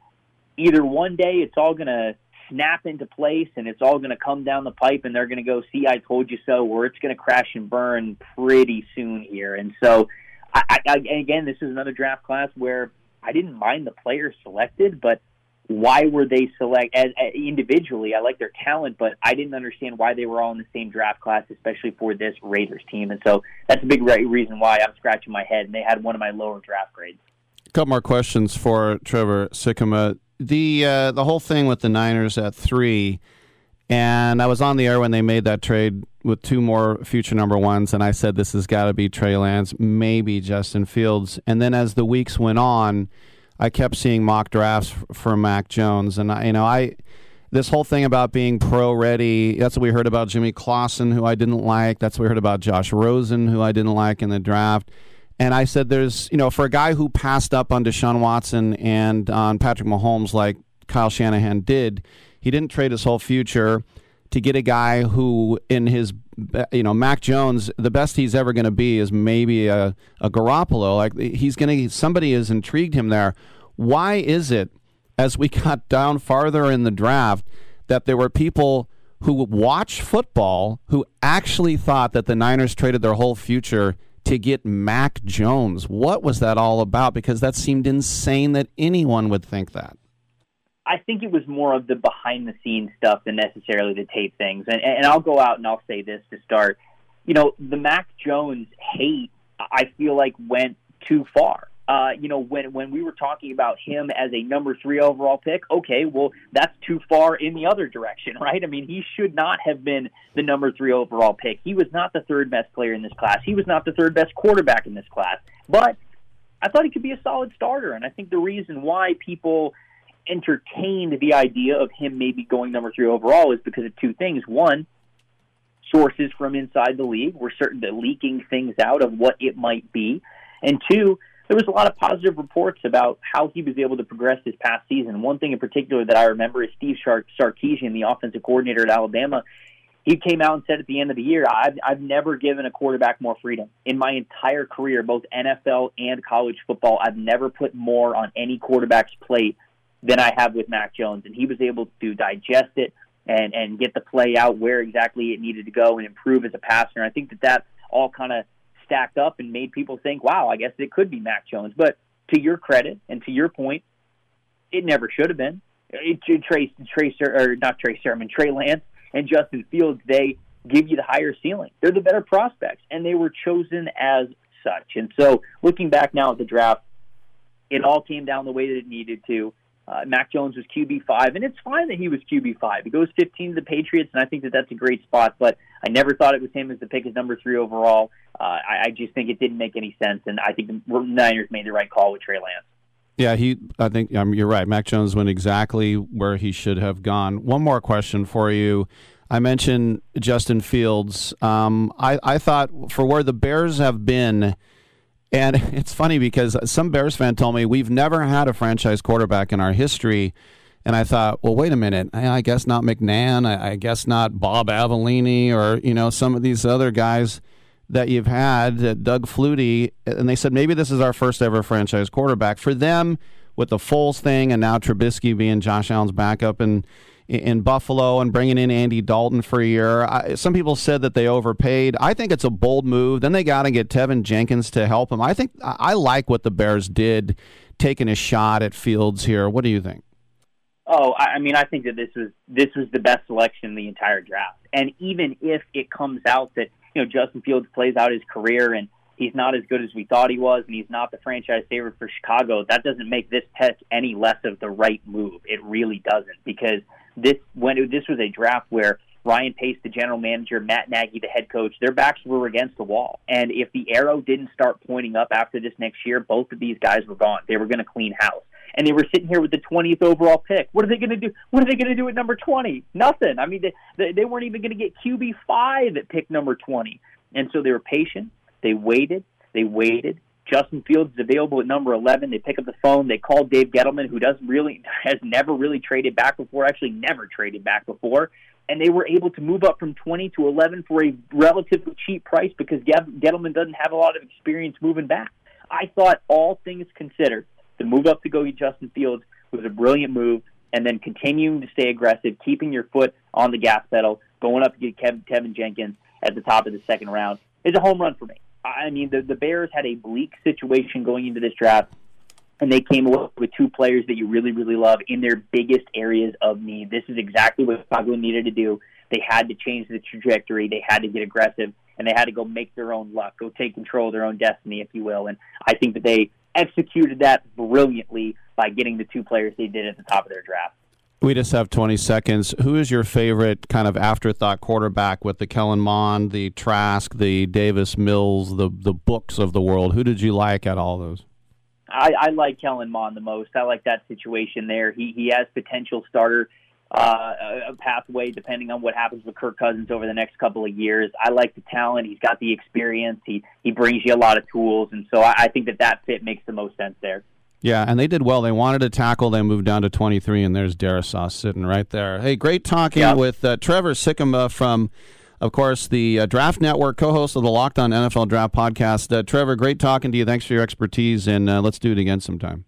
either one day it's all gonna snap into place and it's all going to come down the pipe and they're going to go see I told you so or it's going to crash and burn pretty soon here and so I, I, again this is another draft class where I didn't mind the players selected but why were they select as, as individually I like their talent but I didn't understand why they were all in the same draft class especially for this Raiders team. And so that's a big reason why I'm scratching my head and they had one of my lower draft grades.
A couple more questions for Trevor Sikkema the uh, the whole thing with the Niners at three, and I was on the air when they made that trade with two more future number ones, and I said this has got to be Trey Lance, maybe Justin Fields, and then as the weeks went on, I kept seeing mock drafts for Mac Jones, and I, you know I. This whole thing about being pro ready, that's what we heard about Jimmy Clausen, who I didn't like. That's what we heard about Josh Rosen, who I didn't like in the draft. And I said, there's, you know, for a guy who passed up on Deshaun Watson and on Patrick Mahomes like Kyle Shanahan did, he didn't trade his whole future to get a guy who, in his, you know, Mac Jones, the best he's ever going to be is maybe a, a Garoppolo. Like he's going to, somebody has intrigued him there. Why is it, as we got down farther in the draft, that there were people who watch football who actually thought that the Niners traded their whole future to get Mac Jones. What was that all about? Because that seemed insane that anyone would think that.
I think it was more of the behind the scenes stuff than necessarily the tape things. And, and I'll go out and I'll say this to start. You know, the Mac Jones hate, I feel like, went too far uh, you know, when when we were talking about him as a number three overall pick, okay, well, that's too far in the other direction, right? I mean, he should not have been the number three overall pick. He was not the third best player in this class. He was not the third best quarterback in this class. But I thought he could be a solid starter, and I think the reason why people entertained the idea of him maybe going number three overall is because of two things. One, sources from inside the league were certain that leaking things out of what it might be. And two, there was a lot of positive reports about how he was able to progress this past season. One thing in particular that I remember is Steve Sar- Sarkisian, the offensive coordinator at Alabama. He came out and said at the end of the year, I've, I've never given a quarterback more freedom. In my entire career, both NFL and college football, I've never put more on any quarterback's plate than I have with Mac Jones. And he was able to digest it and, and get the play out where exactly it needed to go and improve as a passer. And I think that that all kind of stacked up and made people think, wow, I guess it could be Mac Jones. But to your credit and to your point, it never should have been. It, it, Trey, Trey, or not Trey Sermon, Trey Lance and Justin Fields, they give you the higher ceiling. They're the better prospects, and they were chosen as such. And so, looking back now at the draft, it all came down the way that it needed to. Uh, Mac Jones was QB five, and it's fine that he was QB five. He goes 15 to the Patriots, and I think that that's a great spot. But I never thought it was him as the pick as number three overall. Uh, I, I just think it didn't make any sense, and I think the Niners made the right call with Trey Lance.
Yeah, he. I think um, you're right. Mac Jones went exactly where he should have gone. One more question for you. I mentioned Justin Fields. Um, I, I thought for where the Bears have been, and it's funny because some Bears fan told me we've never had a franchise quarterback in our history. And I thought, well, wait a minute. I guess not McNabb. I guess not Bob Avellini or you know some of these other guys that you've had, Doug Flutie, and they said maybe this is our first ever franchise quarterback. For them, with the Foles thing, and now Trubisky being Josh Allen's backup in in Buffalo and bringing in Andy Dalton for a year. I, some people said that they overpaid. I think it's a bold move. Then they got to get Teven Jenkins to help him. I think I, I like what the Bears did, taking a shot at Fields here. What do you think?
Oh, I mean, I think that this was this was the best selection in the entire draft. And even if it comes out that you know Justin Fields plays out his career and he's not as good as we thought he was, and he's not the franchise favorite for Chicago, that doesn't make this pick any less of the right move. It really doesn't because this when it, this was a draft where Ryan Pace, the general manager, Matt Nagy, the head coach, their backs were against the wall. And if the arrow didn't start pointing up after this next year, both of these guys were gone. They were going to clean house. And they were sitting here with the 20th overall pick. What are they going to do? What are they going to do at number 20? Nothing. I mean, they, they, they weren't even going to get QB five at pick number 20. And so they were patient. They waited. They waited. Justin Fields is available at number 11. They pick up the phone. They call Dave Gettleman, who doesn't really has never really traded back before. Actually, never traded back before. And they were able to move up from 20 to 11 for a relatively cheap price because Gettleman doesn't have a lot of experience moving back. I thought all things considered, the move up to go get Justin Fields was a brilliant move. And then continuing to stay aggressive, keeping your foot on the gas pedal, going up to get Kevin, Teven Jenkins at the top of the second round is a home run for me. I mean, the, the Bears had a bleak situation going into this draft, and they came away with two players that you really, really love in their biggest areas of need. This is exactly what Chicago needed to do. They had to change the trajectory. They had to get aggressive, and they had to go make their own luck, go take control of their own destiny, if you will. And I think that they executed that brilliantly by getting the two players they did at the top of their draft.
We just have 20 seconds. Who is your favorite kind of afterthought quarterback with the Kellen Mond, the Trask, the Davis Mills, the the books of the world? Who did you like at all those?
I, I like Kellen Mond the most. I like that situation there. He he has potential starter uh, a pathway depending on what happens with Kirk Cousins over the next couple of years. I like the talent. He's got the experience. He he brings you a lot of tools, and so I, I think that that fit makes the most sense there.
Yeah, and they did well. They wanted to tackle. They moved down to 23, and there's Darrisaw sitting right there. Hey, great talking yeah. with uh, Trevor Sikkema from, of course, the uh, Draft Network, co-host of the Locked On NFL Draft podcast. Uh, Trevor, great talking to you. Thanks for your expertise, and uh, let's do it again sometime.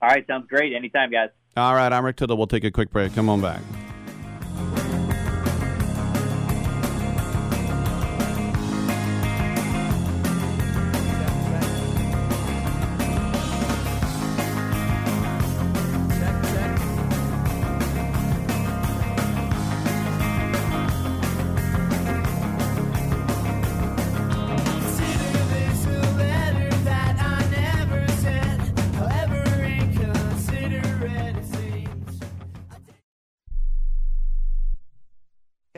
All right, sounds great. Anytime, guys.
All right, I'm Rick Tittle. We'll take a quick break. Come on back.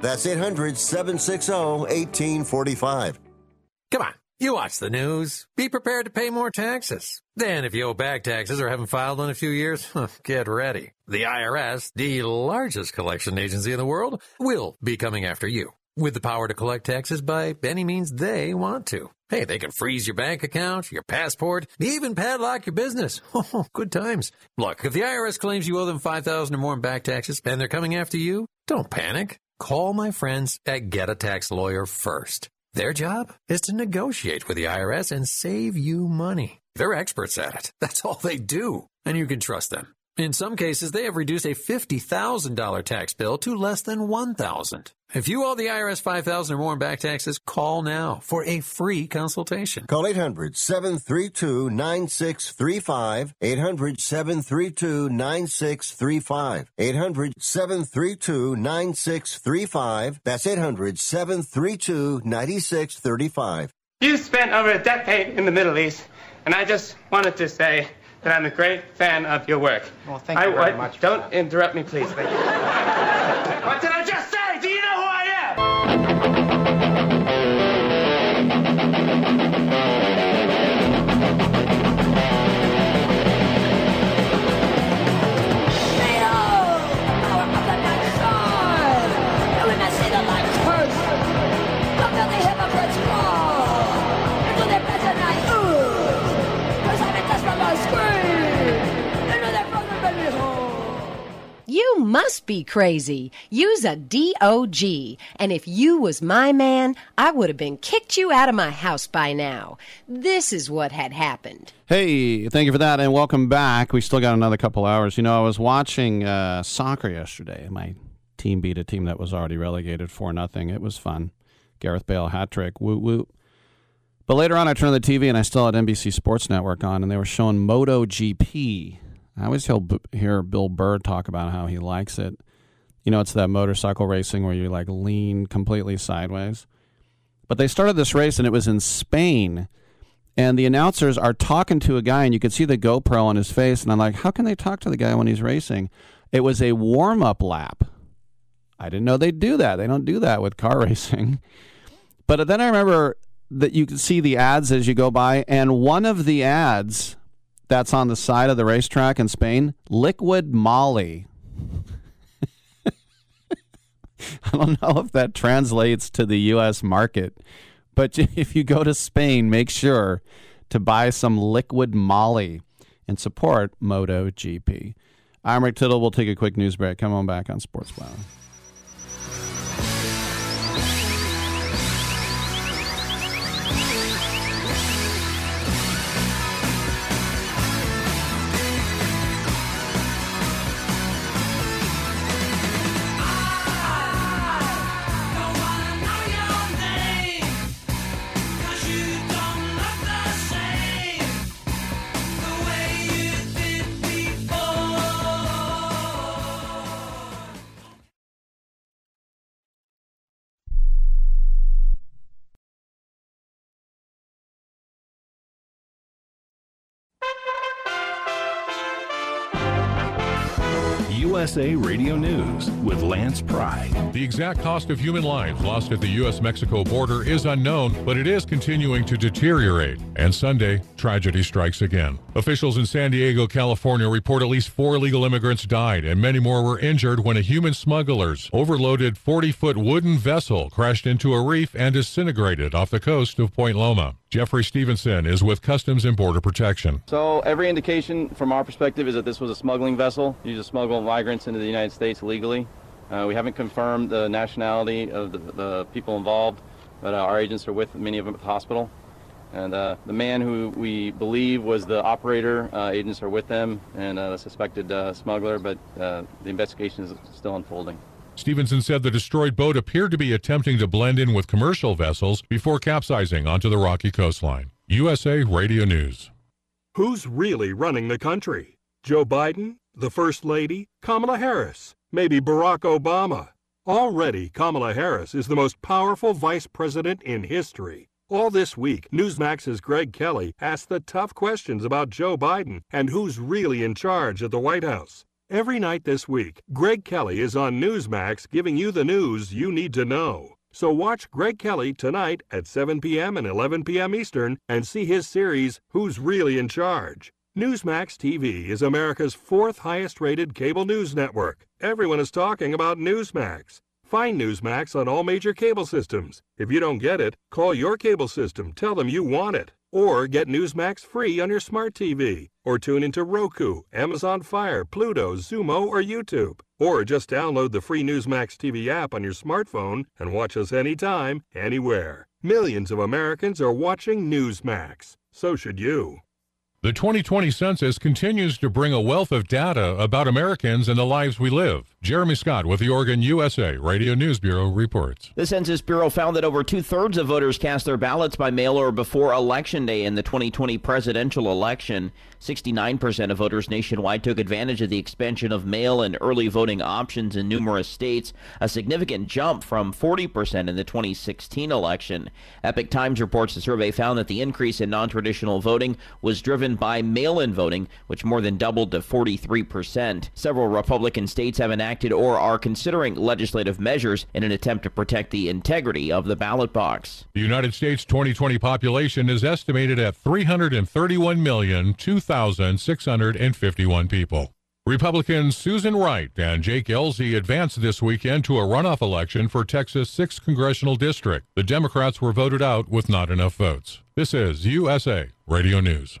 That's 800 760 1845.
Come on, you watch the news. Be prepared to pay more taxes. Then, if you owe back taxes or haven't filed in a few years, get ready. The IRS, the largest collection agency in the world, will be coming after you with the power to collect taxes by any means they want to. Hey, they can freeze your bank account, your passport, even padlock your business. Oh, good times. Look, if the IRS claims you owe them 5000 or more in back taxes and they're coming after you, don't panic. Call my friends at Get a Tax Lawyer first. Their job is to negotiate with the IRS and save you money. They're experts at it. That's all they do. And you can trust them. In some cases, they have reduced a $50,000 tax bill to less than 1000 If you owe the IRS 5000 or more in back taxes, call now for a free consultation.
Call 800 732 9635. 800 732 9635. 800 732 9635. That's 800 732 9635.
You spent over a decade in the Middle East, and I just wanted to say that I'm a great fan of your work.
Well, thank you
I,
very
I-
much.
Don't interrupt me, please. Thank you. You
must be crazy. Use a DOG. And if you was my man, I would have been kicked you out of my house by now. This is what had happened.
Hey, thank you for that, and welcome back. We still got another couple hours. You know, I was watching uh, soccer yesterday. My team beat a team that was already relegated for nothing. It was fun. Gareth Bale hat trick. Woo woo. But later on, I turned on the TV and I still had NBC Sports Network on, and they were showing MotoGP. I always hear, Bill Burr talk about how he likes it. You know, it's that motorcycle racing where you like lean completely sideways. But they started this race, and it was in Spain and the announcers are talking to a guy and you could see the GoPro on his face and I'm like, how can they talk to the guy when he's racing? It was a warm-up lap. I didn't know they'd do that. They don't do that with car racing. But then I remember that you could see the ads as you go by and one of the ads that's on the side of the racetrack in Spain, Liquid Molly. I don't know if that translates to the US market. But if you go to Spain, make sure to buy some liquid Molly and support MotoGP. I'm Rick Tittle. We'll take a quick news break. Come on back on Sports Wow.
USA Radio News with Lance Pride.
The exact cost of human lives lost at the U.S. Mexico border is unknown, but it is continuing to deteriorate. And Sunday, tragedy strikes again. Officials in San Diego, California report at least four illegal immigrants died and many more were injured when a human smuggler's overloaded 40 foot wooden vessel crashed into a reef and disintegrated off the coast of Point Loma. Jeffrey Stevenson is with Customs and Border Protection.
So every indication from our perspective is that this was a smuggling vessel used to smuggle migrants into the United States legally. Uh, we haven't confirmed the nationality of the, the people involved, but uh, our agents are with many of them at the hospital. And uh, the man who we believe was the operator, uh, agents are with them, and uh, the suspected uh, smuggler, but uh, the investigation is still unfolding.
Stevenson said the destroyed boat appeared to be attempting to blend in with commercial vessels before capsizing onto the rocky coastline. USA Radio News.
Who's really running the country? Joe Biden? The First Lady? Kamala Harris? Maybe Barack Obama? Already, Kamala Harris is the most powerful vice president in history. All this week, Newsmax's Greg Kelly asked the tough questions about Joe Biden and who's really in charge at the White House. Every night this week, Greg Kelly is on Newsmax giving you the news you need to know. So watch Greg Kelly tonight at 7 p.m. and 11 p.m. Eastern and see his series, Who's Really in Charge? Newsmax TV is America's fourth highest rated cable news network. Everyone is talking about Newsmax. Find Newsmax on all major cable systems. If you don't get it, call your cable system, tell them you want it. Or get Newsmax free on your smart TV. Or tune into Roku, Amazon Fire, Pluto, Xumo, or YouTube. Or just download the free Newsmax TV app on your smartphone and watch us anytime, anywhere. Millions of Americans are watching Newsmax. So should you.
The 2020 census continues to bring a wealth of data about Americans and the lives we live. Jeremy Scott with the Oregon USA Radio News Bureau reports.
The Census Bureau found that over two thirds of voters cast their ballots by mail or before Election Day in the 2020 presidential election. 69% of voters nationwide took advantage of the expansion of mail and early voting options in numerous states, a significant jump from 40% in the 2016 election. Epoch Times reports the survey found that the increase in non traditional voting was driven by mail in voting, which more than doubled to 43%. Several Republican states have enacted or are considering legislative measures in an attempt to protect the integrity of the ballot box.
The United States 2020 population is estimated at 331 million 2,651 people. Republicans Susan Wright and Jake Ellzey advanced this weekend to a runoff election for Texas' 6th congressional district. The Democrats were voted out with not enough votes. This is USA Radio News.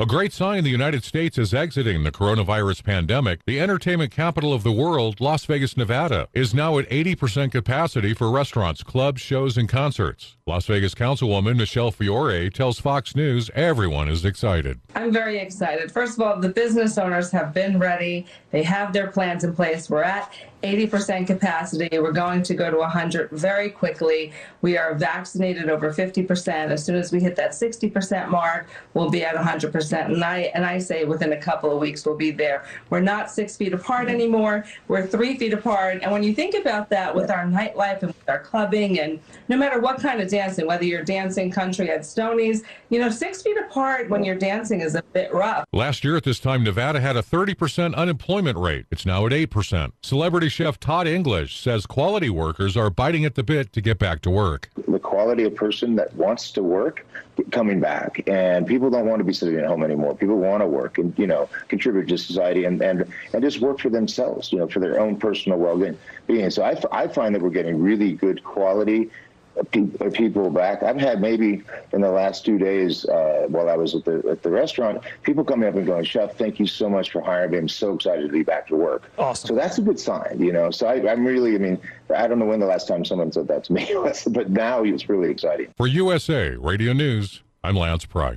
A great sign the United States is exiting the coronavirus pandemic. The entertainment capital of the world, Las Vegas, Nevada, is now at 80% capacity for restaurants, clubs, shows, and concerts. Las Vegas Councilwoman Michelle Fiore tells Fox News everyone is excited.
I'm very excited. First of all, the business owners have been ready. They have their plans in place. We're at 80% capacity. We're going to go to 100 very quickly. We are vaccinated over 50%. As soon as we hit that 60% mark, we'll be at 100%. And I and I say within a couple of weeks we'll be there. We're not six feet apart anymore. We're three feet apart. And when you think about that with our nightlife and with our clubbing and no matter what kind of dancing, whether you're dancing country at Stoney's, you know, six feet apart when you're dancing is a bit rough.
Last year at this time, Nevada had a 30% unemployment rate. It's now at 8%. Celebrity chef Todd English says quality workers are biting at the bit to get back to work.
the quality of person that wants to work coming back and people don't want to be sitting at home anymore people want to work and you know contribute to society and and, and just work for themselves you know for their own personal well-being being. so I, f- I find that we're getting really good quality of pe- of people back. I've had maybe in the last two days uh, while i was at the at the restaurant people coming up and going chef thank you so much for hiring me. I'm so excited to be back to work. Awesome. So that's a good sign you know? So I, i'm really i mean i don't know when the last time someone said that to me but now it's really exciting.
For USA Radio News, I'm Lance Pry.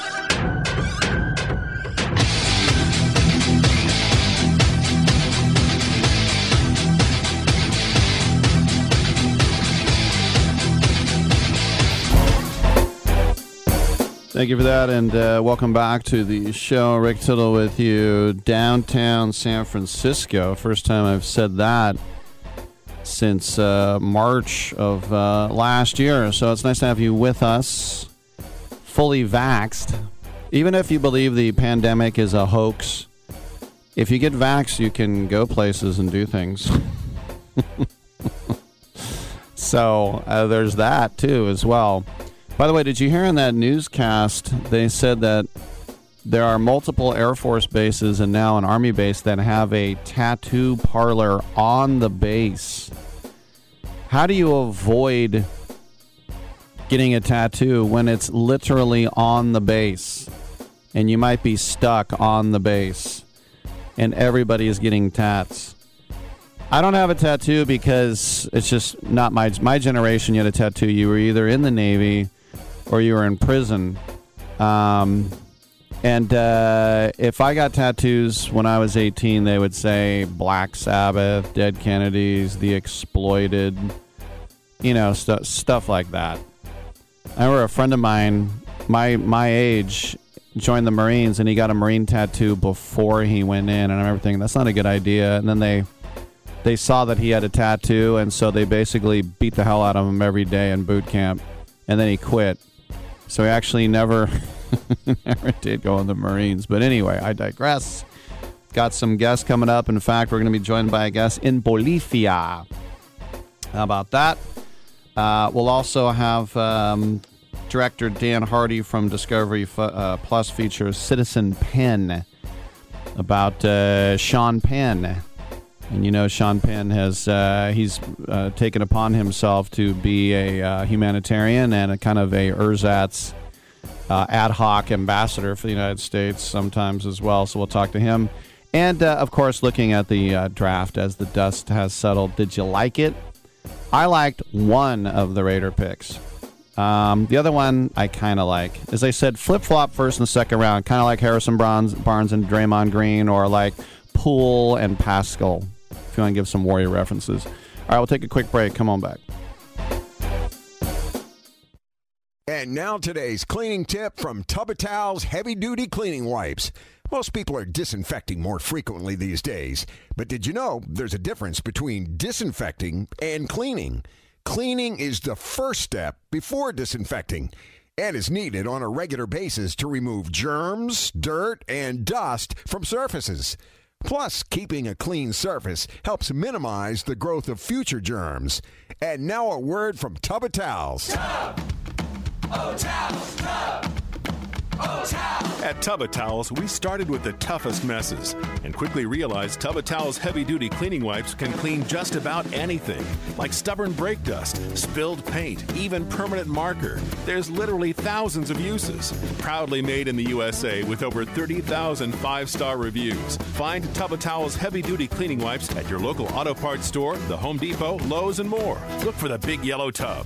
Thank you for that, and uh, welcome back to the show. Rick Tittle with you, downtown San Francisco. First time I've said that since uh, March of uh, last year. So it's nice to have you with us, fully vaxxed. Even if you believe the pandemic is a hoax, if you get vaxxed, you can go places and do things. so uh, there's that too, as well. By the way, did you hear in that newscast they said that there are multiple Air Force bases and now an Army base that have a tattoo parlor on the base? How do you avoid getting a tattoo when it's literally on the base and you might be stuck on the base and everybody is getting tats? I don't have a tattoo because it's just not my my generation. You had a tattoo. You were either in the Navy or you were in prison. Um, and uh, if I got tattoos when I was 18, they would say Black Sabbath, Dead Kennedys, The Exploited, you know, stu- stuff like that. I remember a friend of mine, my my age, joined the Marines, and he got a Marine tattoo before he went in. And I remember thinking that's not a good idea. And then they they saw that he had a tattoo, and so they basically beat the hell out of him every day in boot camp. And then he quit. So he actually never, never did go in the Marines. But anyway, I digress. Got some guests coming up. In fact, we're going to be joined by a guest in Bolivia. How about that? Uh, we'll also have um, director Dan Hardy from Discovery uh, Plus features Citizen Penn about uh, Sean Penn. And you know, Sean Penn has uh, he's uh, taken upon himself to be a uh, humanitarian and a kind of a ersatz uh, ad hoc ambassador for the United States sometimes as well. So we'll talk to him, and uh, of course, looking at the uh, draft as the dust has settled. Did you like it? I liked one of the Raider picks. Um, the other one I kind of like. As I said, flip flop first and second round, kind of like Harrison Barnes, Barnes and Draymond Green, or like Poole and Paschall if you want to give some Warrior references. All right, we'll take a quick break. Come on back.
And now today's cleaning tip from Tub O' Towels Heavy Duty Cleaning Wipes. Most people are disinfecting more frequently these days, but did you know there's a difference between disinfecting and cleaning? Cleaning is the first step before disinfecting and is needed on a regular basis to remove germs, dirt, and dust from surfaces. Plus, keeping a clean surface helps minimize the growth of future germs. And now a word from
Tub O' Towels. Tub. Oh, towels, tub.
At Tub O' Towels, we started with the toughest messes and quickly realized Tub O' Towels heavy duty cleaning wipes can clean just about anything, like stubborn brake dust, spilled paint, even permanent marker. There's literally thousands of uses. Proudly made in the USA with over 30,000 five star reviews. Find Tub O' Towels heavy duty cleaning wipes at your local auto parts store, the Home Depot, Lowe's, and more. Look for the big yellow tub.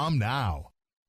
now.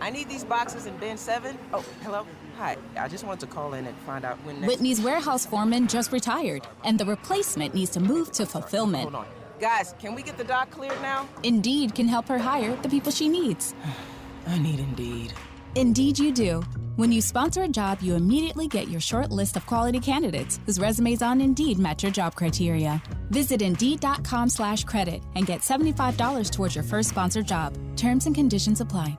I need these boxes in bin seven. Oh, hello. Hi. I just wanted to call in and find out when next.
Whitney's warehouse foreman just retired, and the replacement needs to move to fulfillment.
Hold on. Guys, can we get the dock cleared now?
Indeed can help her hire the people she needs.
I need Indeed.
Indeed, you do. When you sponsor a job, you immediately get your short list of quality candidates whose resumes on Indeed match your job criteria. Visit Indeed.com slash credit and get $75 towards your first sponsored job. Terms and conditions apply.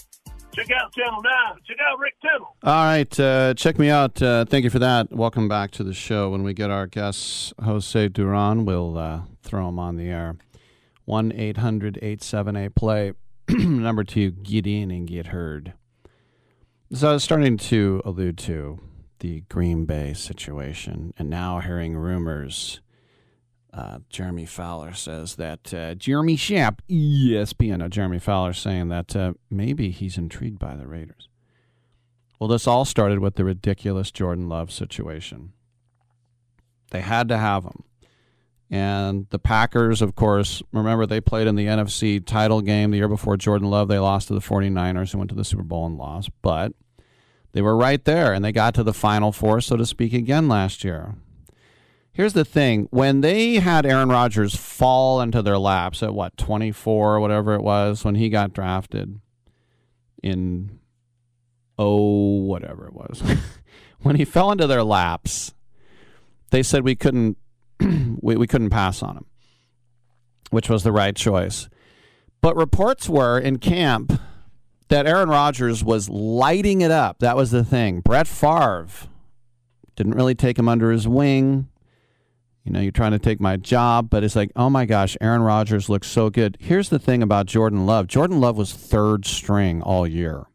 check out Channel 9. Check out Rick Tittle.
All right, uh, check me out. Uh, thank you for that. Welcome back to the show. When we get our guest, Jose Duran, we'll uh, throw him on the air. 1 800 878 play. Number two, get in and get heard. So I was starting to allude to the Green Bay situation, and now hearing rumors. Uh, Jeremy Fowler says that uh, Jeremy Schaap, ESPN, uh, Jeremy Fowler saying that uh, maybe he's intrigued by the Raiders. Well, this all started with the ridiculous Jordan Love situation. They had to have him. And the Packers, of course, remember they played in the NFC title game the year before Jordan Love. They lost to the 49ers and went to the Super Bowl and lost. But they were right there and they got to the Final Four, so to speak, again last year. Here's the thing when they had Aaron Rodgers fall into their laps at what, 24 or whatever it was when he got drafted in, oh, whatever it was. when he fell into their laps, they said we couldn't we, we couldn't pass on him, which was the right choice. But reports were in camp that Aaron Rodgers was lighting it up. That was the thing. Brett Favre didn't really take him under his wing. You know, you're trying to take my job, but it's like, oh my gosh, Aaron Rodgers looks so good. Here's the thing about Jordan Love Jordan Love was third string all year.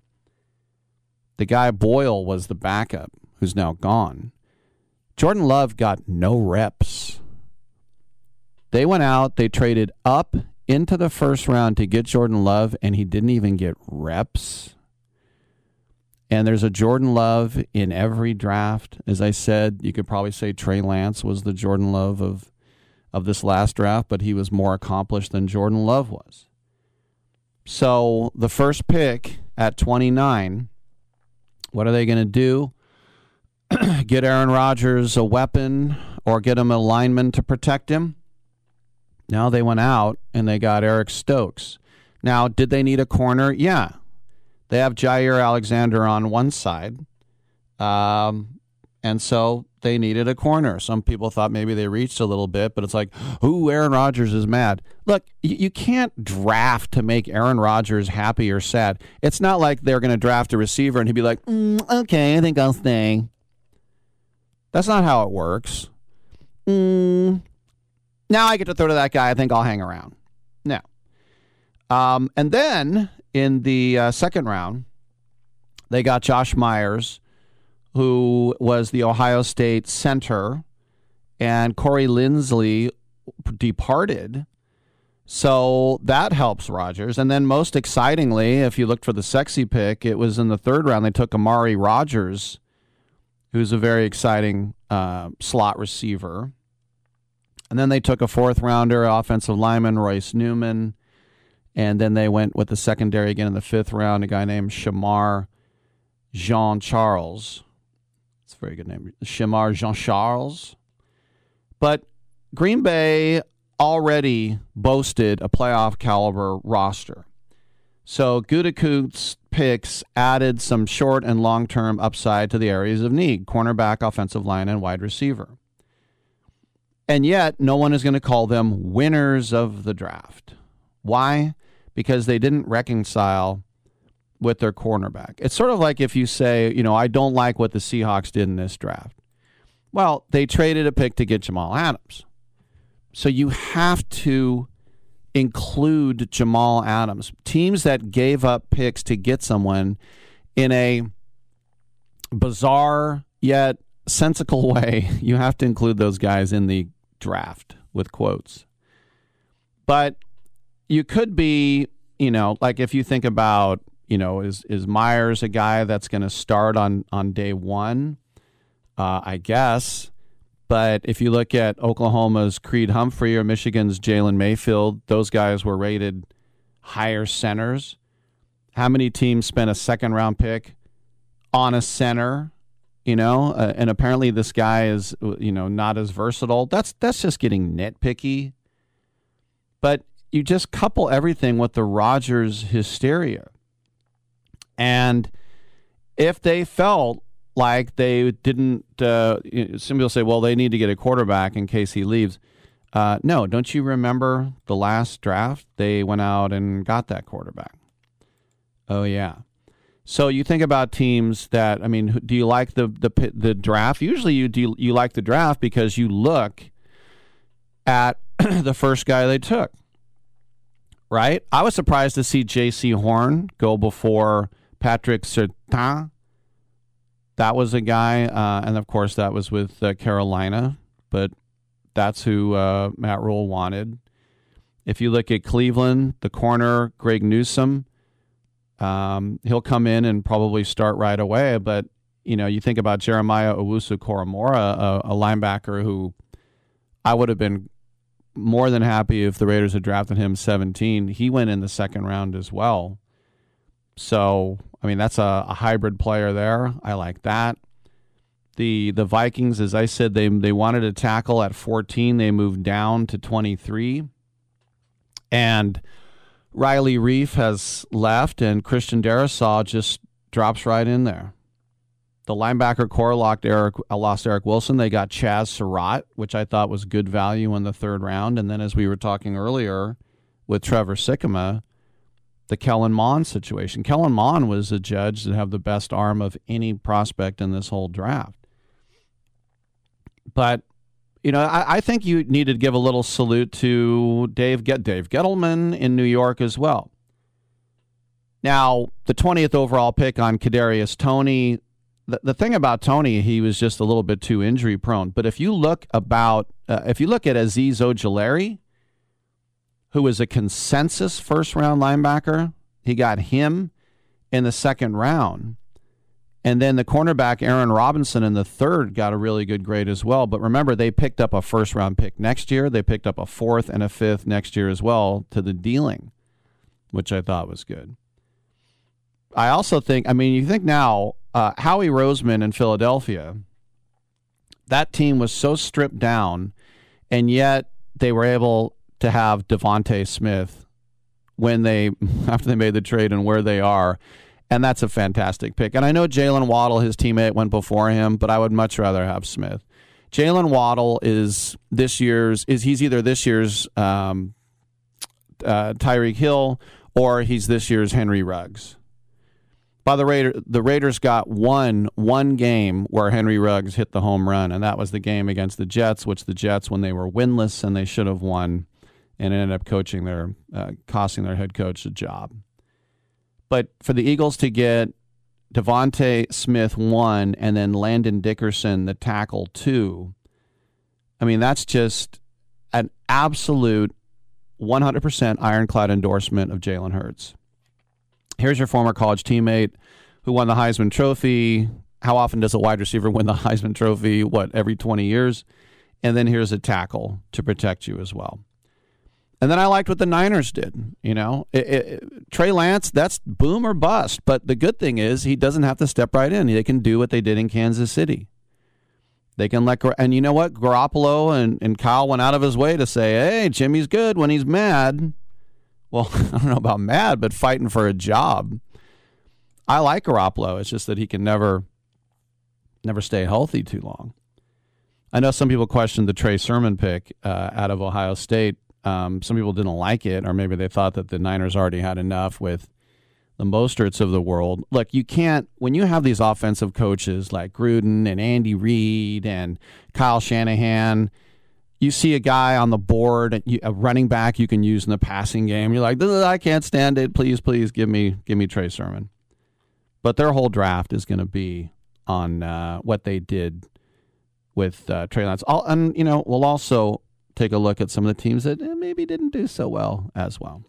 The guy Boyle was the backup, who's now gone. Jordan Love got no reps. They went out, they traded up into the first round to get Jordan Love, and he didn't even get reps. And there's a Jordan Love in every draft. As I said, you could probably say Trey Lance was the Jordan Love of of this last draft, but he was more accomplished than Jordan Love was. So the first pick at 29, what are they going to do? get Aaron Rodgers a weapon or get him a lineman to protect him? Now they went out and they got Eric Stokes. Now, did they need a corner? Yeah. They have Jaire Alexander on one side. Um, And so they needed a corner. Some people thought maybe they reached a little bit, but it's like, ooh, Aaron Rodgers is mad. Look, you, you can't draft to make Aaron Rodgers happy or sad. It's not like they're going to draft a receiver and he'd be like, mm, okay, I think I'll stay. That's not how it works. Mm, now I get to throw to that guy. I think I'll hang around. No. Um, and then in the uh, second round, they got Josh Myers who was the Ohio State center, and Corey Linsley departed. So that helps Rodgers. And then, most excitingly, if you looked for the sexy pick, it was in the third round. They took Amari Rodgers, who's a very exciting uh, slot receiver. And then they took a fourth rounder, offensive lineman Royce Newman. And then they went with the secondary again in the fifth round, a guy named Shemar Jean Charles. It's a very good name. Shemar Jean Charles. But Green Bay already boasted a playoff caliber roster. So Gutekunst's picks added some short and long term upside to the areas of need cornerback, offensive line, and wide receiver. And yet, no one is going to call them winners of the draft. Why? Because they didn't reconcile with their cornerback. It's sort of like if you say, you know, I don't like what the Seahawks did in this draft. Well, they traded a pick to get Jamal Adams. So you have to include Jamal Adams. Teams that gave up picks to get someone in a bizarre yet sensical way, you have to include those guys in the draft with quotes. But you could be, you know, like if you think about you know, is is Myers a guy that's going to start on on day one? Uh, I guess. But if you look at Oklahoma's Creed Humphrey or Michigan's Jalen Mayfield, those guys were rated higher centers. How many teams spent a second round pick on a center? You know, uh, and apparently this guy is you know not as versatile. That's that's just getting nitpicky. But you just couple everything with the Rodgers hysteria. And if they felt like they didn't, uh, some people say, well, they need to get a quarterback in case he leaves. Uh, no, don't you remember the last draft? They went out and got that quarterback. Oh yeah. So you think about teams that I mean, do you like the the the draft? Usually, you do you like the draft because you look at the first guy they took. Right? I was surprised to see Jaycee Horn go before Patrick Surtain. That was a guy, uh, and of course, that was with uh, Carolina, but that's who uh, Matt Rhule wanted. If you look at Cleveland, the corner, Greg Newsom, um, he'll come in and probably start right away. But, you know, you think about Jeremiah Owusu Koramoah, a, a linebacker who I would have been more than happy if the Raiders had drafted him 17. He went in the second round as well. So, I mean, that's a, a hybrid player there. I like that. The the Vikings, as I said, they they wanted to tackle at 14. They moved down to 23. And Riley Reiff has left, and Christian Darrisaw just drops right in there. The linebacker core locked Eric, uh, lost Eric Wilson. They got Chazz Surratt, which I thought was good value in the third round. And then, as we were talking earlier with Trevor Sikkema, the Kellen Mond situation. Kellen Mond was a judge that have the best arm of any prospect in this whole draft. But you know, I, I, think you need to give a little salute to Dave Get Dave Gettleman in New York as well. Now, the 20th overall pick on Kadarius Toney. The, the thing about Toney, he was just a little bit too injury prone. But if you look about, uh, if you look at Azeez Ojulari, who was a consensus first round linebacker. He got him in the second round. And then the cornerback, Aaron Robinson, in the third got a really good grade as well. But remember, they picked up a first round pick next year. They picked up a fourth and a fifth next year as well to the dealing, which I thought was good. I also think, I mean, you think now, uh, Howie Roseman in Philadelphia, that team was so stripped down, and yet they were able to have DeVonta Smith when they after they made the trade and where they are, And that's a fantastic pick. And I know Jaylen Waddle, his teammate, went before him, but I would much rather have Smith. Jaylen Waddle is this year's is he's either this year's um, uh, Tyreek Hill or he's this year's Henry Ruggs. By the Raider, the Raiders got one one game where Henry Ruggs hit the home run, and that was the game against the Jets, which the Jets, when they were winless and they should have won, and ended up coaching their uh, costing their head coach a job. But for the Eagles to get DeVonta Smith one and then Landon Dickerson the tackle two, I mean that's just an absolute 100% ironclad endorsement of Jalen Hurts. Here's your former college teammate who won the Heisman Trophy. How often does a wide receiver win the Heisman Trophy? What, every 20 years? And then here's a tackle to protect you as well. And then I liked what the Niners did. You know, it, it, Trey Lance, that's boom or bust. But the good thing is he doesn't have to step right in. They can do what they did in Kansas City. They can let, and you know what? Garoppolo and, and Kyle went out of his way to say, hey, Jimmy's good when he's mad. Well, I don't know about mad, but fighting for a job. I like Garoppolo. It's just that he can never, never stay healthy too long. I know some people questioned the Trey Sermon pick uh, out of Ohio State. Um, some people didn't like it, or maybe they thought that the Niners already had enough with the Mosterts of the world. Look, you can't when you have these offensive coaches like Gruden and Andy Reid and Kyle Shanahan. You see a guy on the board, a running back you can use in the passing game. You're like, I can't stand it. Please, please give me give me Trey Sermon. But their whole draft is going to be on uh, what they did with uh, Trey Lance. All, and you know, we'll also take a look at some of the teams that eh, maybe didn't do so well as well.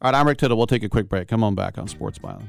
All right, I'm Rick Tittle. We'll take a quick break. Come on back on Sports Byline.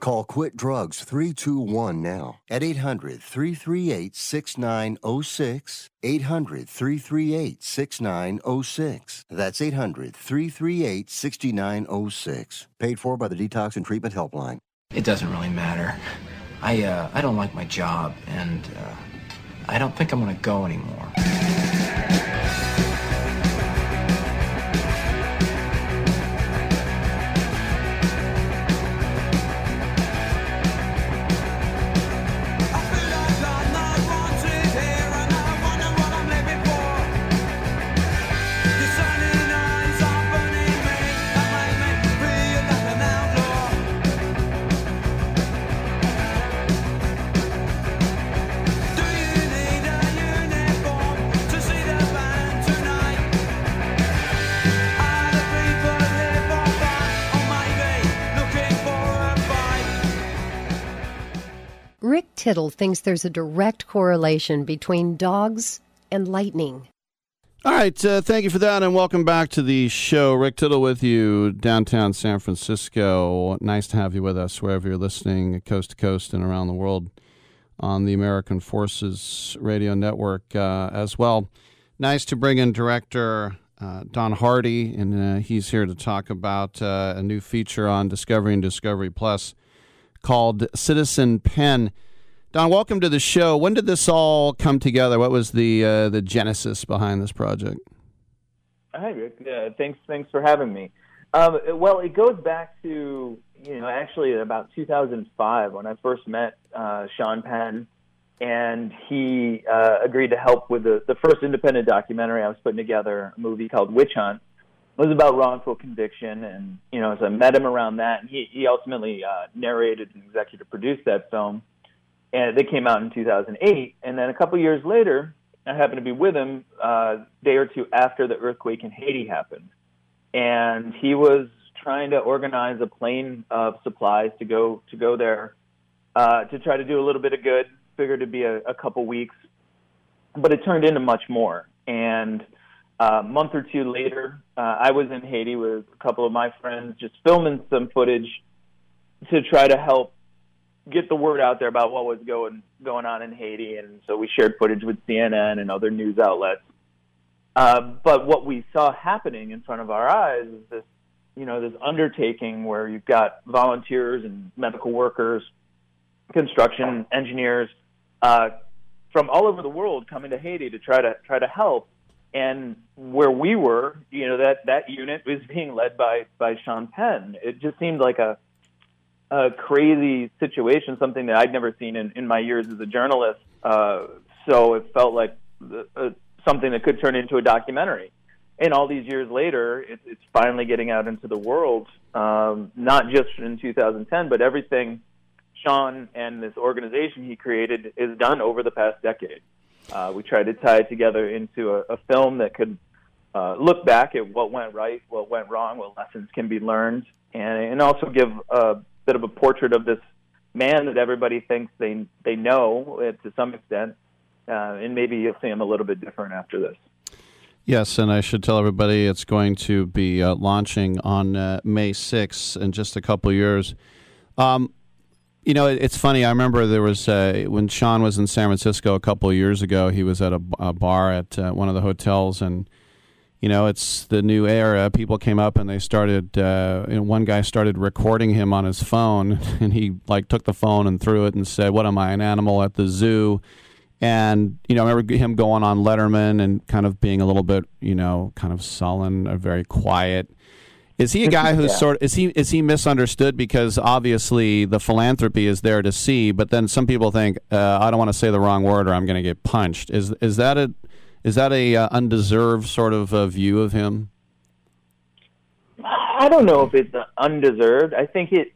Call Quit Drugs 321 now at 800 338 6906. 800 338 6906. That's 800 338 6906. Paid for by the Detox and Treatment Helpline.
It doesn't really matter. I uh, I don't like my job, and uh, I don't think I'm gonna go anymore.
Rick Tittle thinks there's a direct correlation between dogs and lightning.
All right, uh, thank you for that, and welcome back to the show. Rick Tittle with you, downtown San Francisco. Nice to have you with us wherever you're listening, coast to coast and around the world on the American Forces Radio Network uh, as well. Nice to bring in director uh, Don Hardy, and uh, he's here to talk about uh, a new feature on Discovery and Discovery Plus called Citizen Penn. Don, welcome to the show. When did this all come together? What was the uh, the genesis behind this project?
Hi, Rick. Uh, thanks, thanks for having me. Um, well, it goes back to you know actually about 2005 when I first met uh, Sean Penn, and he uh, agreed to help with the, the first independent documentary I was putting together, a movie called Witch Hunt. Was about wrongful conviction, and you know, as I met him around that, and he he ultimately uh, narrated and executive produced that film and they came out in 2008. And then a couple years later, I happened to be with him a uh, day or two after the earthquake in Haiti happened, and he was trying to organize a plane of supplies to go to go there uh, to try to do a little bit of good. Figured it'd be a, a couple weeks, but it turned into much more. And a month or two later, uh, I was in Haiti with a couple of my friends, just filming some footage to try to help get the word out there about what was going going on in Haiti, and so we shared footage with CNN and other news outlets. Uh, but what we saw happening in front of our eyes is this, you know, this undertaking where you've got volunteers and medical workers, construction engineers uh, from all over the world coming to Haiti to try to try to help. And where we were, you know, that that unit was being led by by Sean Penn. It just seemed like a a crazy situation, something that I'd never seen in, in my years as a journalist. Uh, so it felt like uh, something that could turn into a documentary. And all these years later, it, it's finally getting out into the world, um, not just in 2010, but everything Sean and this organization he created is done over the past decade. Uh, we tried to tie it together into a, a film that could uh, look back at what went right, what went wrong, what lessons can be learned, and, and also give a bit of a portrait of this man that everybody thinks they they know to some extent, uh, and maybe you'll see him a little bit different after this.
Yes, and I should tell everybody it's going to be uh, launching on uh, May 6th in just a couple years. Um, you know, it's funny. I remember there was uh, when Sean was in San Francisco a couple years ago. He was at a, a bar at uh, one of the hotels, and you know, it's the new era. People came up and they started. Uh, you know, one guy started recording him on his phone, and he like took the phone and threw it and said, "What am I, an animal at the zoo?" And you know, I remember him going on Letterman and kind of being a little bit, you know, kind of sullen, or very quiet. Is he a guy who's
Yeah.
sort of is he is he misunderstood because obviously the philanthropy is there to see, but then some people think uh, I don't want to say the wrong word or I'm going to get punched. Is is that a is that a uh, undeserved sort of uh, view of him?
I don't know if it's undeserved. I think it.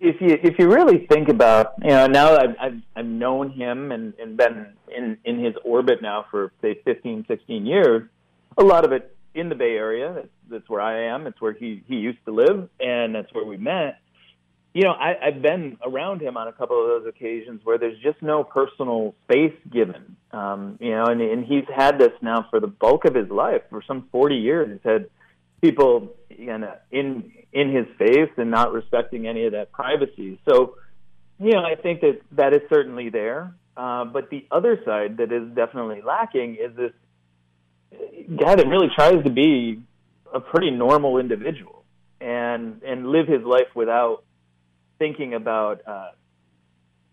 If you if you really think about you know now I've I've, I've known him and, and been in in his orbit now for say 15, 16 years, a lot of it in the Bay Area. That's, that's where I am. It's where he he used to live, and that's where we met. You know, I, I've been around him on a couple of those occasions where there's just no personal space given. Um, you know, and, and he's had this now for the bulk of his life, for some 40 years. He's had people you know, in in his face and not respecting any of that privacy. So, you know, I think that that is certainly there. Uh, but the other side that is definitely lacking is this guy that really tries to be a pretty normal individual and and live his life without thinking about uh,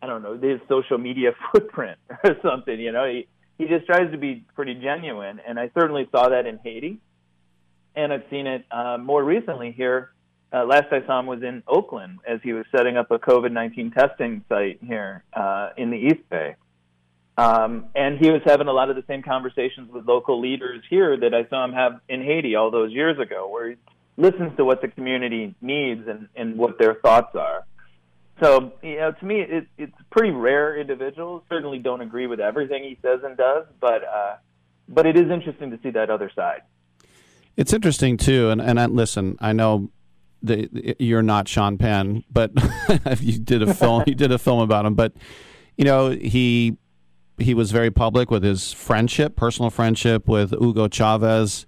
I don't know his social media footprint or something. You know, he he just tries to be pretty genuine, and I certainly saw that in Haiti, and I've seen it uh, more recently here. Uh, last I saw him was in Oakland as he was setting up a COVID nineteen testing site here uh, in the East Bay. Um, and he was having a lot of the same conversations with local leaders here that I saw him have in Haiti all those years ago, where he listens to what the community needs and, and what their thoughts are. So, you know, to me, it, it's pretty rare individuals. Certainly don't agree with everything he says and does, but uh, but it is interesting to see that other side.
It's interesting too, and and I, listen, I know that you're not Sean Penn, but you did a film. you did a film about him, but you know he he was very public with his friendship, personal friendship with Hugo Chavez,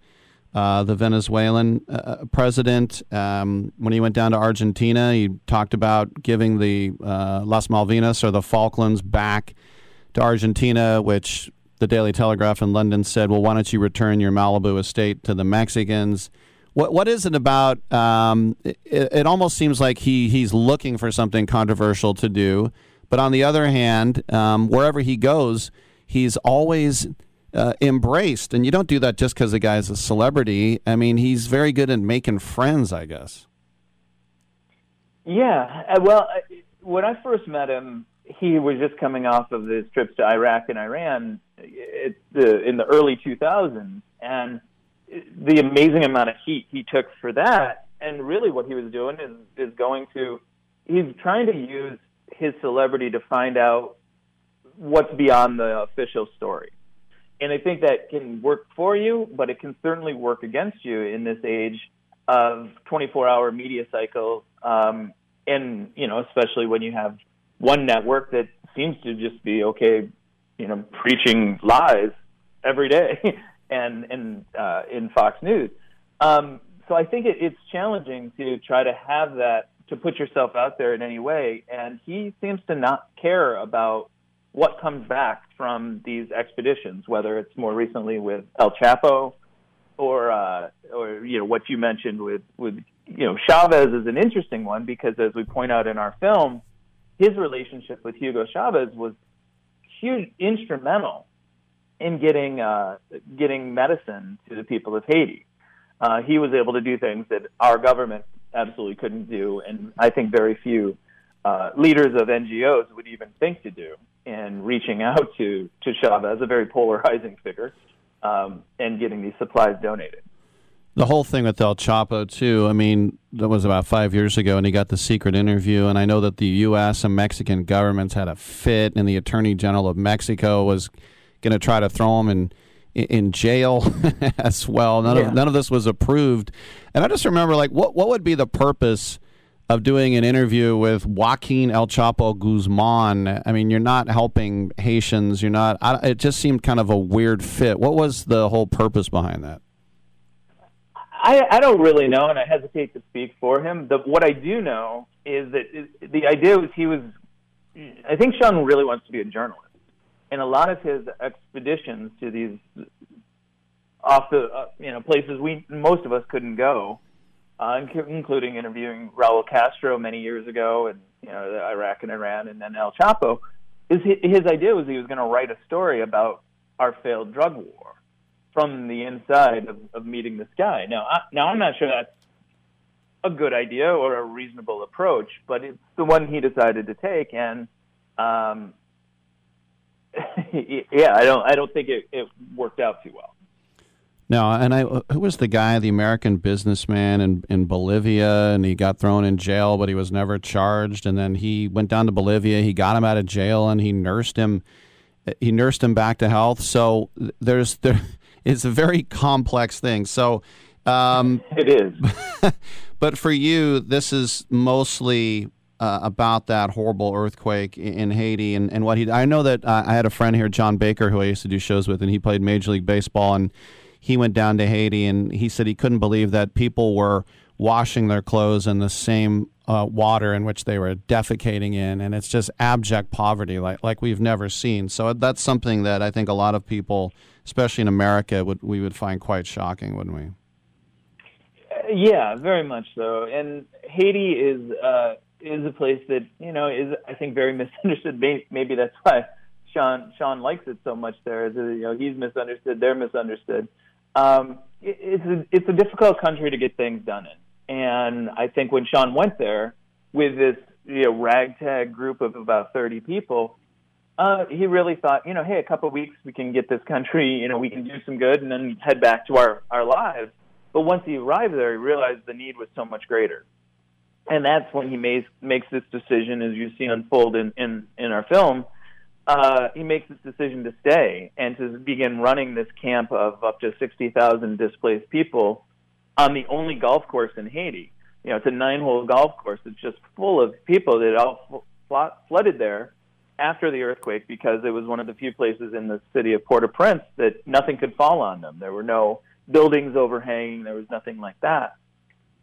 uh, the Venezuelan uh, president. Um, when he went down to Argentina, he talked about giving the uh, Las Malvinas or the Falklands back to Argentina, which the Daily Telegraph in London said, "Well, why don't you return your Malibu estate to the Mexicans?" What what is it about? Um, it, it almost seems like he he's looking for something controversial to do. But on the other hand, um, wherever he goes, he's always uh, embraced. And you don't do that just because the guy's a celebrity. I mean, he's very good at making friends, I guess.
Yeah. Uh, well, when I first met him, he was just coming off of his trips to Iraq and Iran in the early 2000s. And the amazing amount of heat he took for that. And really, what he was doing is, is going to, he's trying to use his celebrity to find out what's beyond the official story. And I think that can work for you, but it can certainly work against you in this age of 24-hour media cycle. um, and you know, especially when you have one network that seems to just be okay, you know, preaching lies every day, and and uh, in Fox News. Um, so I think it, it's challenging to try to have that to put yourself out there in any way. And he seems to not care about what comes back from these expeditions, whether it's more recently with El Chapo or uh, or you know what you mentioned with with you know Chavez is an interesting one because as we point out in our film, his relationship with Hugo Chavez was huge instrumental in getting uh, getting medicine to the people of Haiti. Uh, he was able to do things that our government absolutely couldn't do, and I think very few uh, leaders of NGOs would even think to do in reaching out to to Chavez, a very polarizing figure, um, and getting these supplies donated.
The whole thing with El Chapo, too. I mean, that was about five years ago, and he got the secret interview. And I know that the U.S. and Mexican governments had a fit, and the Attorney General of Mexico was going to try to throw him in in jail as well. None yeah. of none of this was approved. And I just remember, like, what what would be the purpose of doing an interview with Joaquin El Chapo Guzman? I mean, you're not helping Haitians. You're not. I, it just seemed kind of a weird fit. What was the whole purpose behind that?
I, I don't really know, and I hesitate to speak for him. The, what I do know is that it, the idea was he was. I think Sean really wants to be a journalist and a lot of his expeditions to these off the uh, you know places we most of us couldn't go, uh, including interviewing Raul Castro many years ago, and you know Iraq and Iran, and then El Chapo. His his idea was he was going to write a story about our failed drug war from the inside of, of meeting this guy. Now, I, now I'm not sure that's a good idea or a reasonable approach, but it's the one he decided to take, and um, yeah, I don't I don't think it, it worked out too well.
No, and I who was the guy, the American businessman in in Bolivia, and he got thrown in jail, but he was never charged. And then he went down to Bolivia. He got him out of jail, and he nursed him. He nursed him back to health. So there's there. it's a very complex thing. So um,
it is.
but for you, this is mostly uh, about that horrible earthquake in, in Haiti and, and what he. I know that uh, I had a friend here, John Baker, who I used to do shows with, and he played Major League Baseball, and he went down to Haiti, and he said he couldn't believe that people were washing their clothes in the same uh, water in which they were defecating in, and it's just abject poverty like like we've never seen. So that's something that I think a lot of people, especially in America, would we would find quite shocking, wouldn't we?
Yeah, very much so. And Haiti is uh, is a place that you know is I think very misunderstood. Maybe that's why Sean Sean likes it so much. There, is you know he's misunderstood, they're misunderstood. Um, it, it's a it's a difficult country to get things done in, and I think when Sean went there with this you know ragtag group of about thirty people, uh, he really thought, you know, hey, a couple of weeks we can get this country, you know, we can do some good and then head back to our our lives. But once he arrived there, he realized the need was so much greater. And that's when he makes, makes this decision, as you see unfold in, in, in our film. Uh, he makes this decision to stay and to begin running this camp of up to 60,000 displaced people on the only golf course in Haiti. You know, it's a nine hole golf course. It's just full of people that all fl- flooded there after the earthquake because it was one of the few places in the city of Port au Prince that nothing could fall on them. There were no buildings overhanging. There was nothing like that.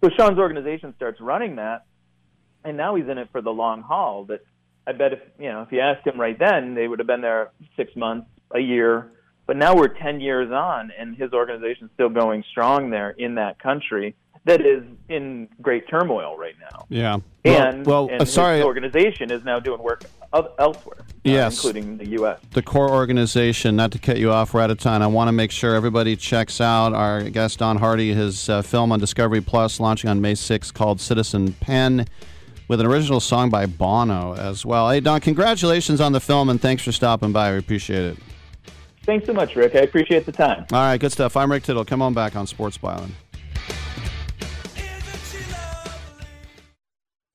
So Sean's organization starts running that, and now he's in it for the long haul. But I bet if you know if you asked him right then, they would have been there six months, a year. But now we're ten years on, and his organization's still going strong there in that country that is in great turmoil right now.
Yeah.
And,
well,
and
uh, sorry.
his organization is now doing work of, elsewhere, uh,
Yes.
including the U.S.
the core organization. Not to cut you off, we're out of time. I want to make sure everybody checks out our guest Don Hardy, his uh, film on Discovery Plus, launching on May 6th, called Citizen Penn, with an original song by Bono as well. Hey, Don, congratulations on the film, and thanks for stopping by. We appreciate it.
Thanks so much, Rick. I appreciate the time.
All right, good stuff. I'm Rick Tittle. Come on back on Sports Byline.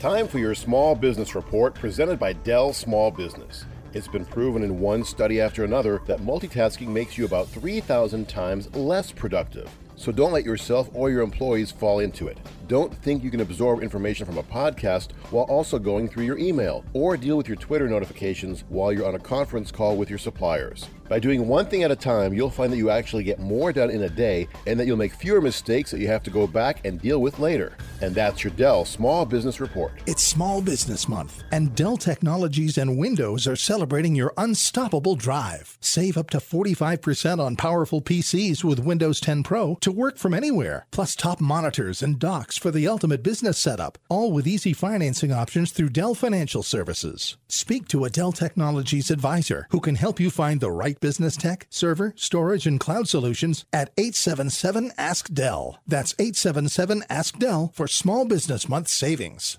Time for your small business report presented by Dell Small Business. It's been proven in one study after another that multitasking makes you about 3,000 times less productive. So don't let yourself or your employees fall into it. Don't think you can absorb information from a podcast while also going through your email, or deal with your Twitter notifications while you're on a conference call with your suppliers. By doing one thing at a time, you'll find that you actually get more done in a day and that you'll make fewer mistakes that you have to go back and deal with later. And that's your Dell Small Business Report.
It's Small Business Month, and Dell Technologies and Windows are celebrating your unstoppable drive. Save up to 45% on powerful PCs with Windows 10 Pro to work from anywhere, plus top monitors and docks for the ultimate business setup, all with easy financing options through Dell Financial Services. Speak to a Dell Technologies advisor who can help you find the right business tech, server, storage, and cloud solutions at 877 Ask Dell. That's 877 Ask Dell for Small Business Month savings.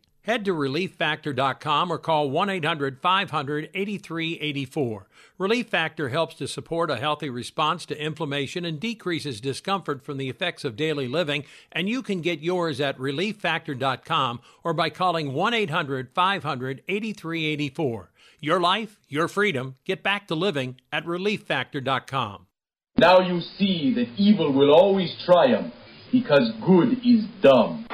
Head to relieffactor.com or call 1 800 500 8384. Relief Factor helps to support a healthy response to inflammation and decreases discomfort from the effects of daily living, and you can get yours at relieffactor.com or by calling 1 800 500 8384. Your life, your freedom. Get back to living at relieffactor.com.
Now you see that evil will always triumph because good is dumb.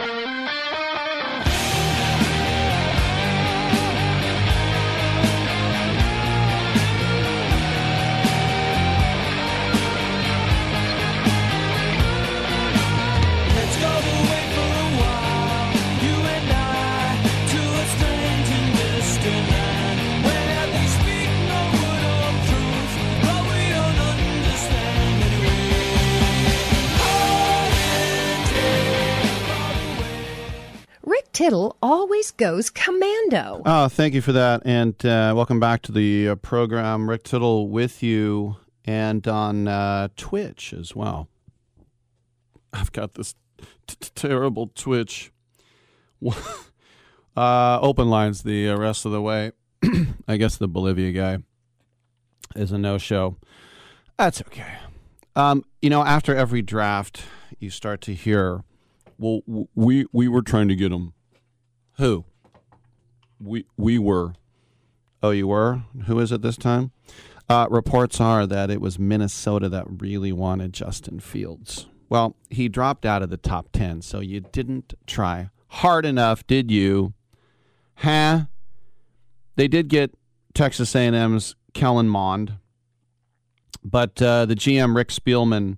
Rick Tittle always goes commando.
Oh, thank you for that. And uh, welcome back to the uh, program. Rick Tittle with you and on uh, Twitch as well. I've got this t- t- terrible Twitch. uh, open lines the uh, rest of the way. I guess the Bolivia guy is a no show. That's okay. Um, you know, after every draft, you start to hear, well, we, we were trying to get him. Who? We we were. Oh, you were. Who is it this time? Uh, reports are that it was Minnesota that really wanted Justin Fields. Well, he dropped out of the top ten, so you didn't try hard enough, did you? Huh? They did get Texas A&M's Kellen Mond, but uh, the GM Rick Spielman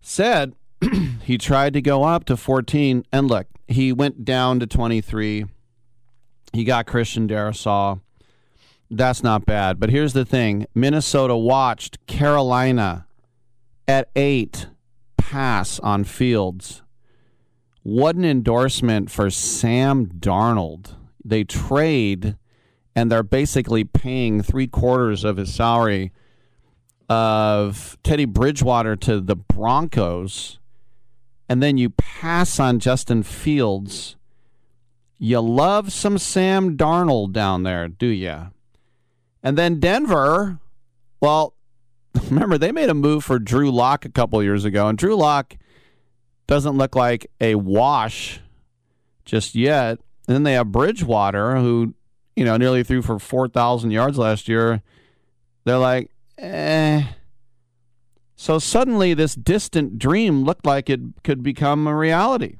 said he tried to go up to 14, and look, he went down to 23. He got Christian Darrisaw. That's not bad. But here's the thing Minnesota watched Carolina at eight pass on Fields. What an endorsement for Sam Darnold. They trade, and they're basically paying three quarters of his salary of Teddy Bridgewater to the Broncos and then you pass on Justin Fields. You love some Sam Darnold down there, do you? And then Denver, well, remember they made a move for Drew Lock a couple years ago, and Drew Lock doesn't look like a wash just yet. And then they have Bridgewater, who you know nearly threw for four thousand yards last year. They're like, eh. So suddenly, this distant dream looked like it could become a reality.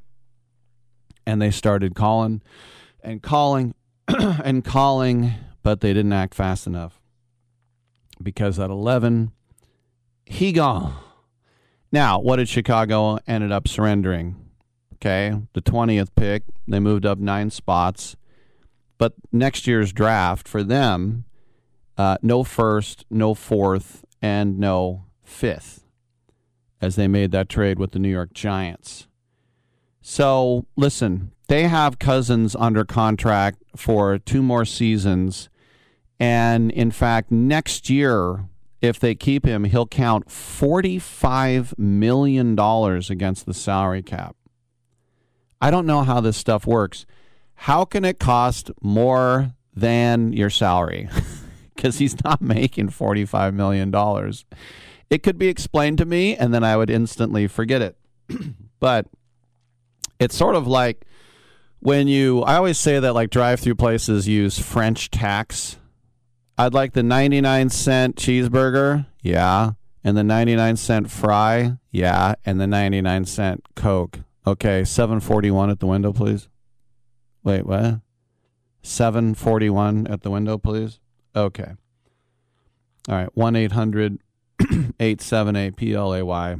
And they started calling and calling and calling, but they didn't act fast enough. Because at 11, he gone. Now, what did Chicago ended up surrendering? Okay, the 20th pick, they moved up nine spots. But next year's draft for them, uh, no first, no fourth, and no fifth as they made that trade with the New York Giants. So, listen, they have Cousins under contract for two more seasons. And in fact, next year, if they keep him, he'll count $45 million against the salary cap. I don't know how this stuff works. How can it cost more than your salary? Because he's not making $45 million. It could be explained to me, and then I would instantly forget it. but it's sort of like when you, I always say that like drive through places use French tax. I'd like the 99 cent cheeseburger. Yeah. And the 99 cent fry. Yeah. And the 99 cent Coke. Okay. 741 at the window, please. Wait, what? 741 at the window, please. Okay. All right. 1 800 878 PLAY.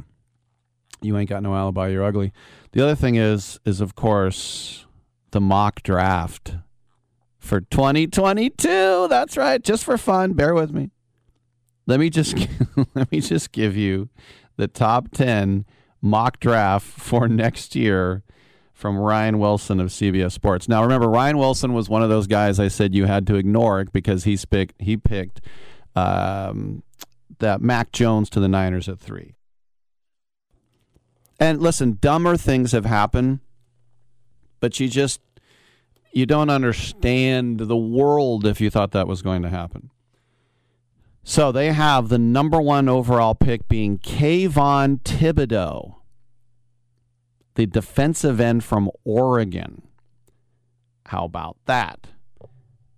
You ain't got no alibi. You're ugly. The other thing is, is of course, the mock draft for 2022. That's right. Just for fun. Bear with me. Let me just let me just give you the top 10 mock draft for next year from Ryan Wilson of CBS Sports. Now remember Ryan Wilson was one of those guys I said you had to ignore because he picked he picked um, that Mac Jones to the Niners at 3. And listen, dumber things have happened, but you just you don't understand the world if you thought that was going to happen. So they have the number one overall pick being Kayvon Thibodeaux, the defensive end from Oregon. How about that?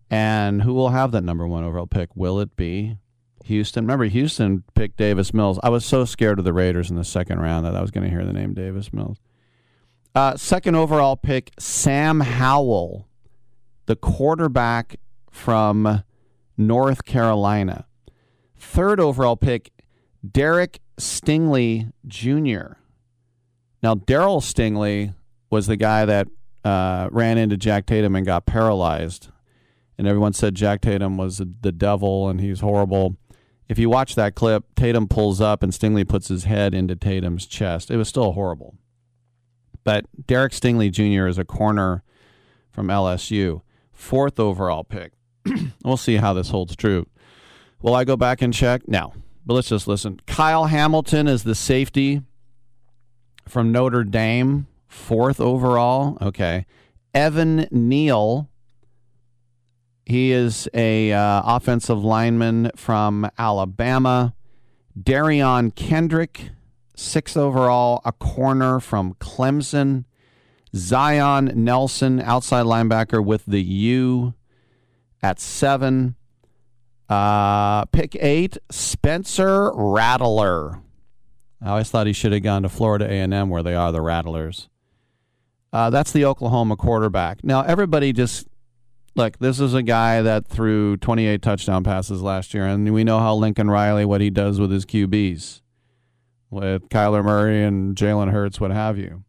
And who will have that number one overall pick? Will it be Houston? Remember, Houston picked Davis Mills. I was so scared of the Raiders in the second round that I was going to hear the name Davis Mills. Uh, second overall pick, Sam Howell, the quarterback from North Carolina. Third overall pick, Derek Stingley Jr. Now, Darryl Stingley was the guy that uh, ran into Jack Tatum and got paralyzed. And everyone said Jack Tatum was the devil and he's horrible. If you watch that clip, Tatum pulls up and Stingley puts his head into Tatum's chest. It was still horrible. But Derek Stingley Jr. is a corner from LSU, fourth overall pick. we'll see how this holds true. Will I go back and check? No. But let's just listen. Kyle Hamilton is the safety from Notre Dame, fourth overall. Okay. Evan Neal. He is a uh, offensive lineman from Alabama. Derion Kendrick, sixth overall, a corner from Clemson. Zion Nelson, outside linebacker with the U at seven. Uh, pick eight, Spencer Rattler. I always thought he should have gone to Florida A&M where they are the Rattlers. Uh, that's the Oklahoma quarterback. Now everybody just look. This is a guy that threw 28 touchdown passes last year, and we know how Lincoln Riley what he does with his QBs, with Kyler Murray and Jalen Hurts, what have you.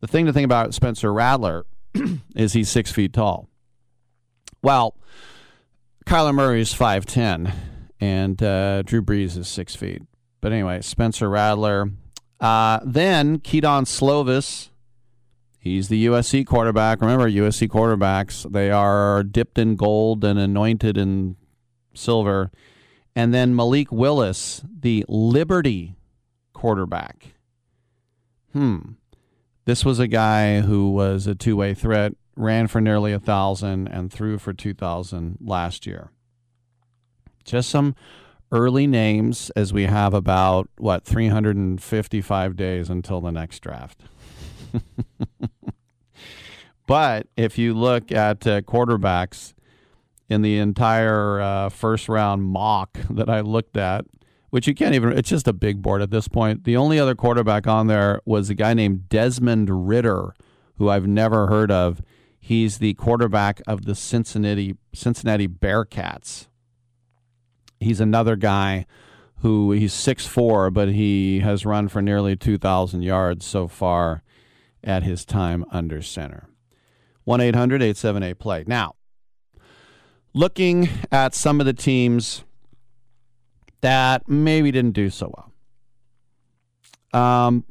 The thing to think about Spencer Rattler is he's six feet tall. Well, Kyler Murray is 5'10, and uh, Drew Brees is six feet. But anyway, Spencer Rattler. Uh, then Kedon Slovis. He's the USC quarterback. Remember, USC quarterbacks, they are dipped in gold and anointed in silver. And then Malik Willis, the Liberty quarterback. Hmm. This was a guy who was a two way threat ran for nearly a thousand and threw for 2,000 last year. Just some early names as we have about, what, 355 days until the next draft. but if you look at uh, quarterbacks in the entire uh, first round mock that I looked at, which you can't even, it's just a big board at this point. The only other quarterback on there was a guy named Desmond Ridder, who I've never heard of. He's the quarterback of the Cincinnati Cincinnati Bearcats. He's another guy who he's 6'4, but he has run for nearly 2,000 yards so far at his time under center. 1 800 878 play. Now, looking at some of the teams that maybe didn't do so well. Um,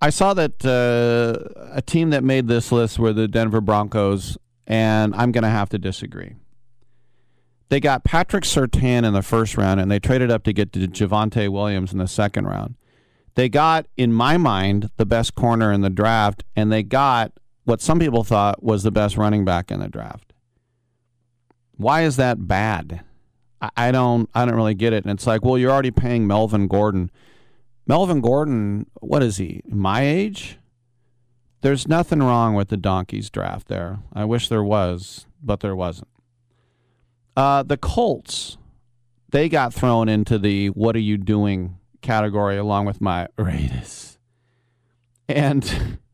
I saw that uh, a team that made this list were the Denver Broncos, and I'm going to have to disagree. They got Patrick Surtain in the first round, and they traded up to get to Javonte Williams in the second round. They got, in my mind, the best corner in the draft, and they got what some people thought was the best running back in the draft. Why is that bad? I, I don't. I don't really get it. And it's like, well, you're already paying Melvin Gordon Melvin Gordon, what is he? My age? There's nothing wrong with the Donkeys draft there. I wish there was, but there wasn't. Uh, the Colts, they got thrown into the what are you doing category along with my Raiders. And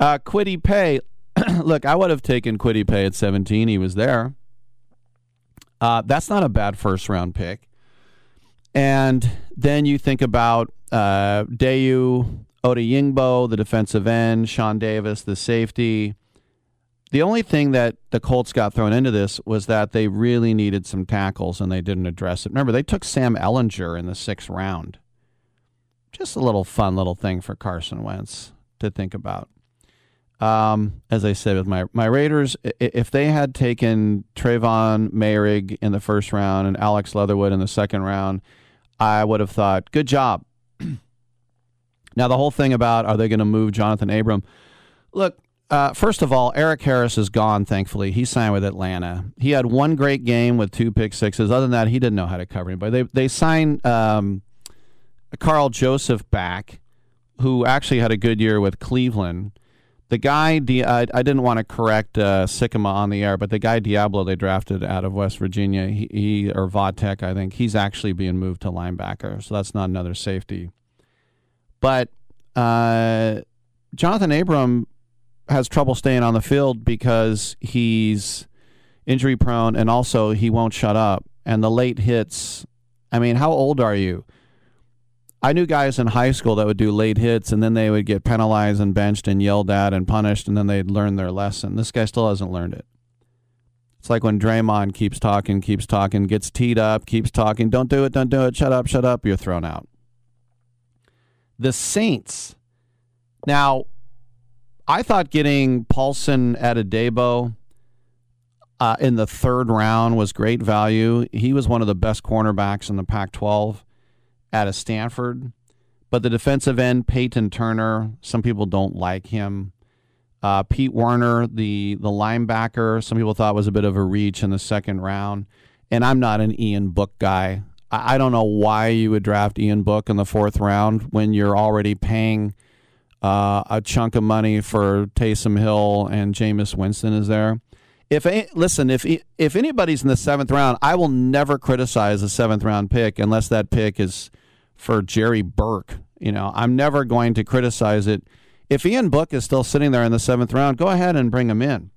uh, Kwity Paye, look, I would have taken Kwity Paye at 17. He was there. Uh, that's not a bad first round pick. And then you think about uh, Dayo Odeyingbo, the defensive end, Shawn Davis, the safety. The only thing that the Colts got thrown into this was that they really needed some tackles and they didn't address it. Remember, they took Sam Ehlinger in the sixth round. Just a little fun little thing for Carson Wentz to think about. Um, as I said with my my Raiders, if they had taken Trevon Moehrig in the first round and Alex Leatherwood in the second round, I would have thought, good job. now, the whole thing about are they going to move Jonathan Abram? Look, uh, first of all, Eric Harris is gone. Thankfully, he signed with Atlanta. He had one great game with two pick sixes. Other than that, he didn't know how to cover anybody. They they signed um, Karl Joseph back, who actually had a good year with Cleveland. The guy, Di- I, I didn't want to correct uh, Sycama on the air, but the guy Deablo they drafted out of West Virginia, he, he or Vodtek, I think he's actually being moved to linebacker, so that's not another safety. But uh, Jonathan Abram has trouble staying on the field because he's injury prone and also he won't shut up. And the late hits, I mean, how old are you? I knew guys in high school that would do late hits and then they would get penalized and benched and yelled at and punished and then they'd learn their lesson. This guy still hasn't learned it. It's like when Draymond keeps talking, keeps talking, gets teed up, keeps talking, don't do it, don't do it, shut up, shut up, you're thrown out. The Saints. Now, I thought getting Paulson at Adebo uh, in the third round was great value. He was one of the best cornerbacks in the Pac 12 out of Stanford. But the defensive end, Peyton Turner, some people don't like him. Uh, Pete Werner, the the linebacker, some people thought was a bit of a reach in the second round. And I'm not an Ian Book guy. I, I don't know why you would draft Ian Book in the fourth round when you're already paying uh, a chunk of money for Taysom Hill and Jameis Winston is there. If listen, if if anybody's in the seventh round, I will never criticize a seventh round pick unless that pick is for Jerry Burke. You know, I'm never going to criticize it. If Ian Book is still sitting there in the seventh round, go ahead and bring him in.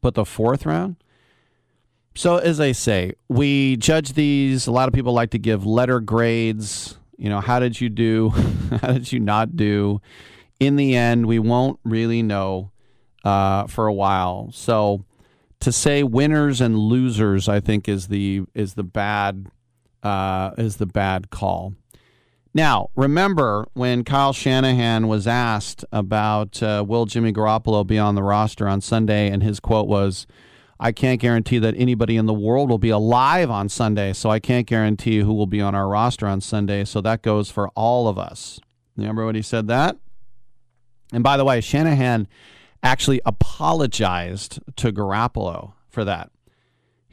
But the fourth round. So as I say, we judge these. A lot of people like to give letter grades. You know, how did you do? how did you not do? In the end, we won't really know uh, for a while. So to say winners and losers, I think is the is the bad uh, is the bad call. Now, remember when Kyle Shanahan was asked about uh, will Jimmy Garoppolo be on the roster on Sunday, and his quote was, I can't guarantee that anybody in the world will be alive on Sunday, so I can't guarantee who will be on our roster on Sunday. So that goes for all of us. Remember when he said that? And by the way, Shanahan actually apologized to Garoppolo for that.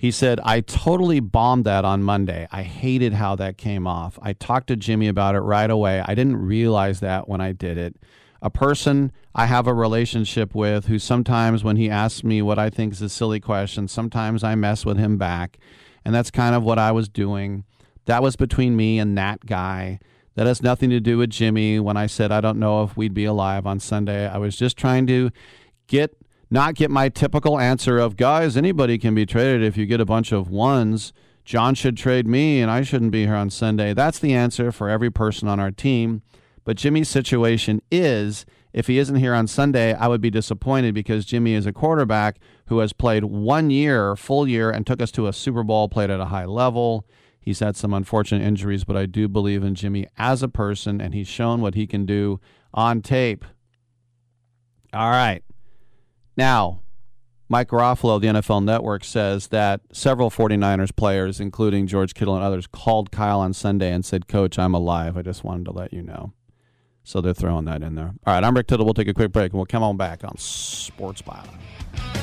He said, I totally bombed that on Monday. I hated how that came off. I talked to Jimmy about it right away. I didn't realize that when I did it. A person I have a relationship with who sometimes, when he asks me what I think is a silly question, sometimes I mess with him back. And that's kind of what I was doing. That was between me and that guy. That has nothing to do with Jimmy. When I said I don't know if we'd be alive on Sunday, I was just trying to get not get my typical answer of guys anybody can be traded if you get a bunch of ones. John should trade me and i shouldn't be here on sunday. That's the answer for every person on our team. But jimmy's situation is if he isn't here on sunday i would be disappointed because jimmy is a quarterback who has played one year full year and took us to a super bowl played at a high level. He's had some unfortunate injuries but i do believe in jimmy as a person and he's shown what he can do on tape. All right now, Mike Garafolo, the NFL Network, says that several 49ers players, including George Kittle and others, called Kyle on Sunday and said, Coach, I'm alive. I just wanted to let you know. So they're throwing that in there. All right, I'm Rick Tittle. We'll take a quick break and we'll come on back on Sports Byline.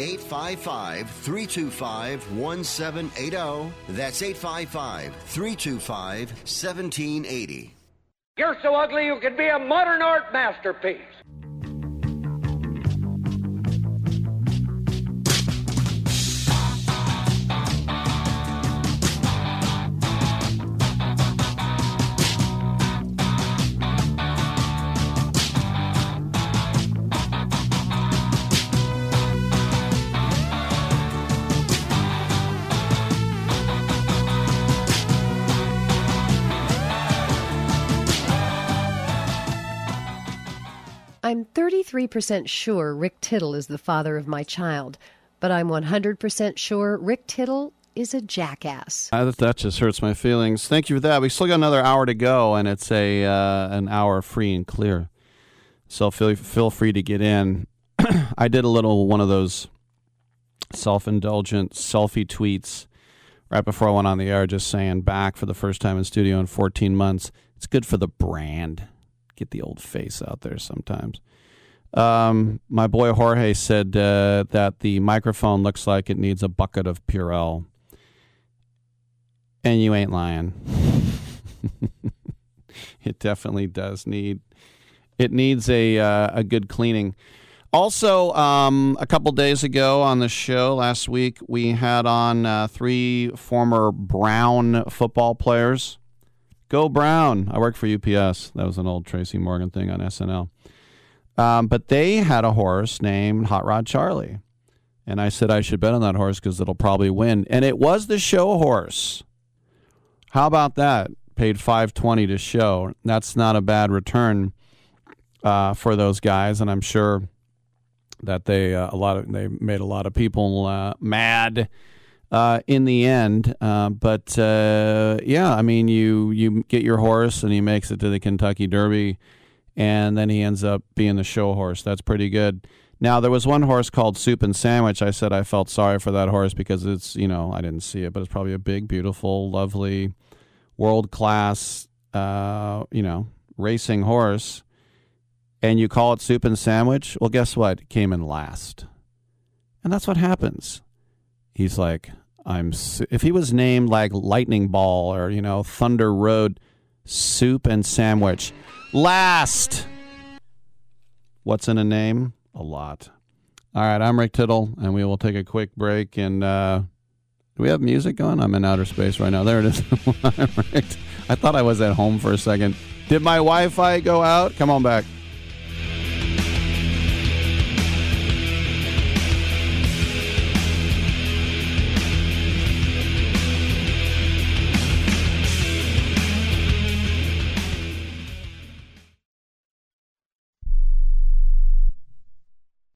855 325 1780. That's 855 325 1780.
You're so ugly you could be a modern art masterpiece.
33% sure Rick Tittle is the father of my child, but I'm 100% sure Rick Tittle is a jackass.
Uh, that, that just hurts my feelings. Thank you for that. We still got another hour to go, and it's a uh, an hour free and clear. So feel feel free to get in. I did a little one of those self indulgent selfie tweets right before I went on the air, just saying back for the first time in studio in 14 months. It's good for the brand. Get the old face out there sometimes. Um, my boy Jorge said uh, that the microphone looks like it needs a bucket of Purell. And you ain't lying. it definitely does need. It needs a uh, a good cleaning. Also, um, a couple days ago on the show last week, we had on uh, three former Brown football players. Go Brown! I work for UPS. That was an old Tracy Morgan thing on SNL. Um, but they had a horse named Hot Rod Charlie. And I said I should bet on that horse because it'll probably win. And it was the show horse. How about that? Paid five twenty to show. That's not a bad return uh, for those guys, and I'm sure that they uh, a lot of they made a lot of people uh, mad uh, in the end. Uh, but uh, yeah, I mean, you you get your horse and he makes it to the Kentucky Derby, and then he ends up being the show horse. That's pretty good. Now there was one horse called Soup and Sandwich. I said I felt sorry for that horse because it's you know I didn't see it, but it's probably a big, beautiful, lovely, world class, uh, you know, racing horse. And you call it Soup and Sandwich? Well, guess what? It came in last, and that's what happens he's like, I'm. Su-. If he was named like Lightning Ball or you know Thunder Road, Soup and Sandwich, last. What's in a name? A lot. All right, I'm Rick Tittle, and we will take a quick break. And uh, do we have music going? I'm in outer space right now. There it is. I thought I was at home for a second. Did my Wi Fi go out? Come on back.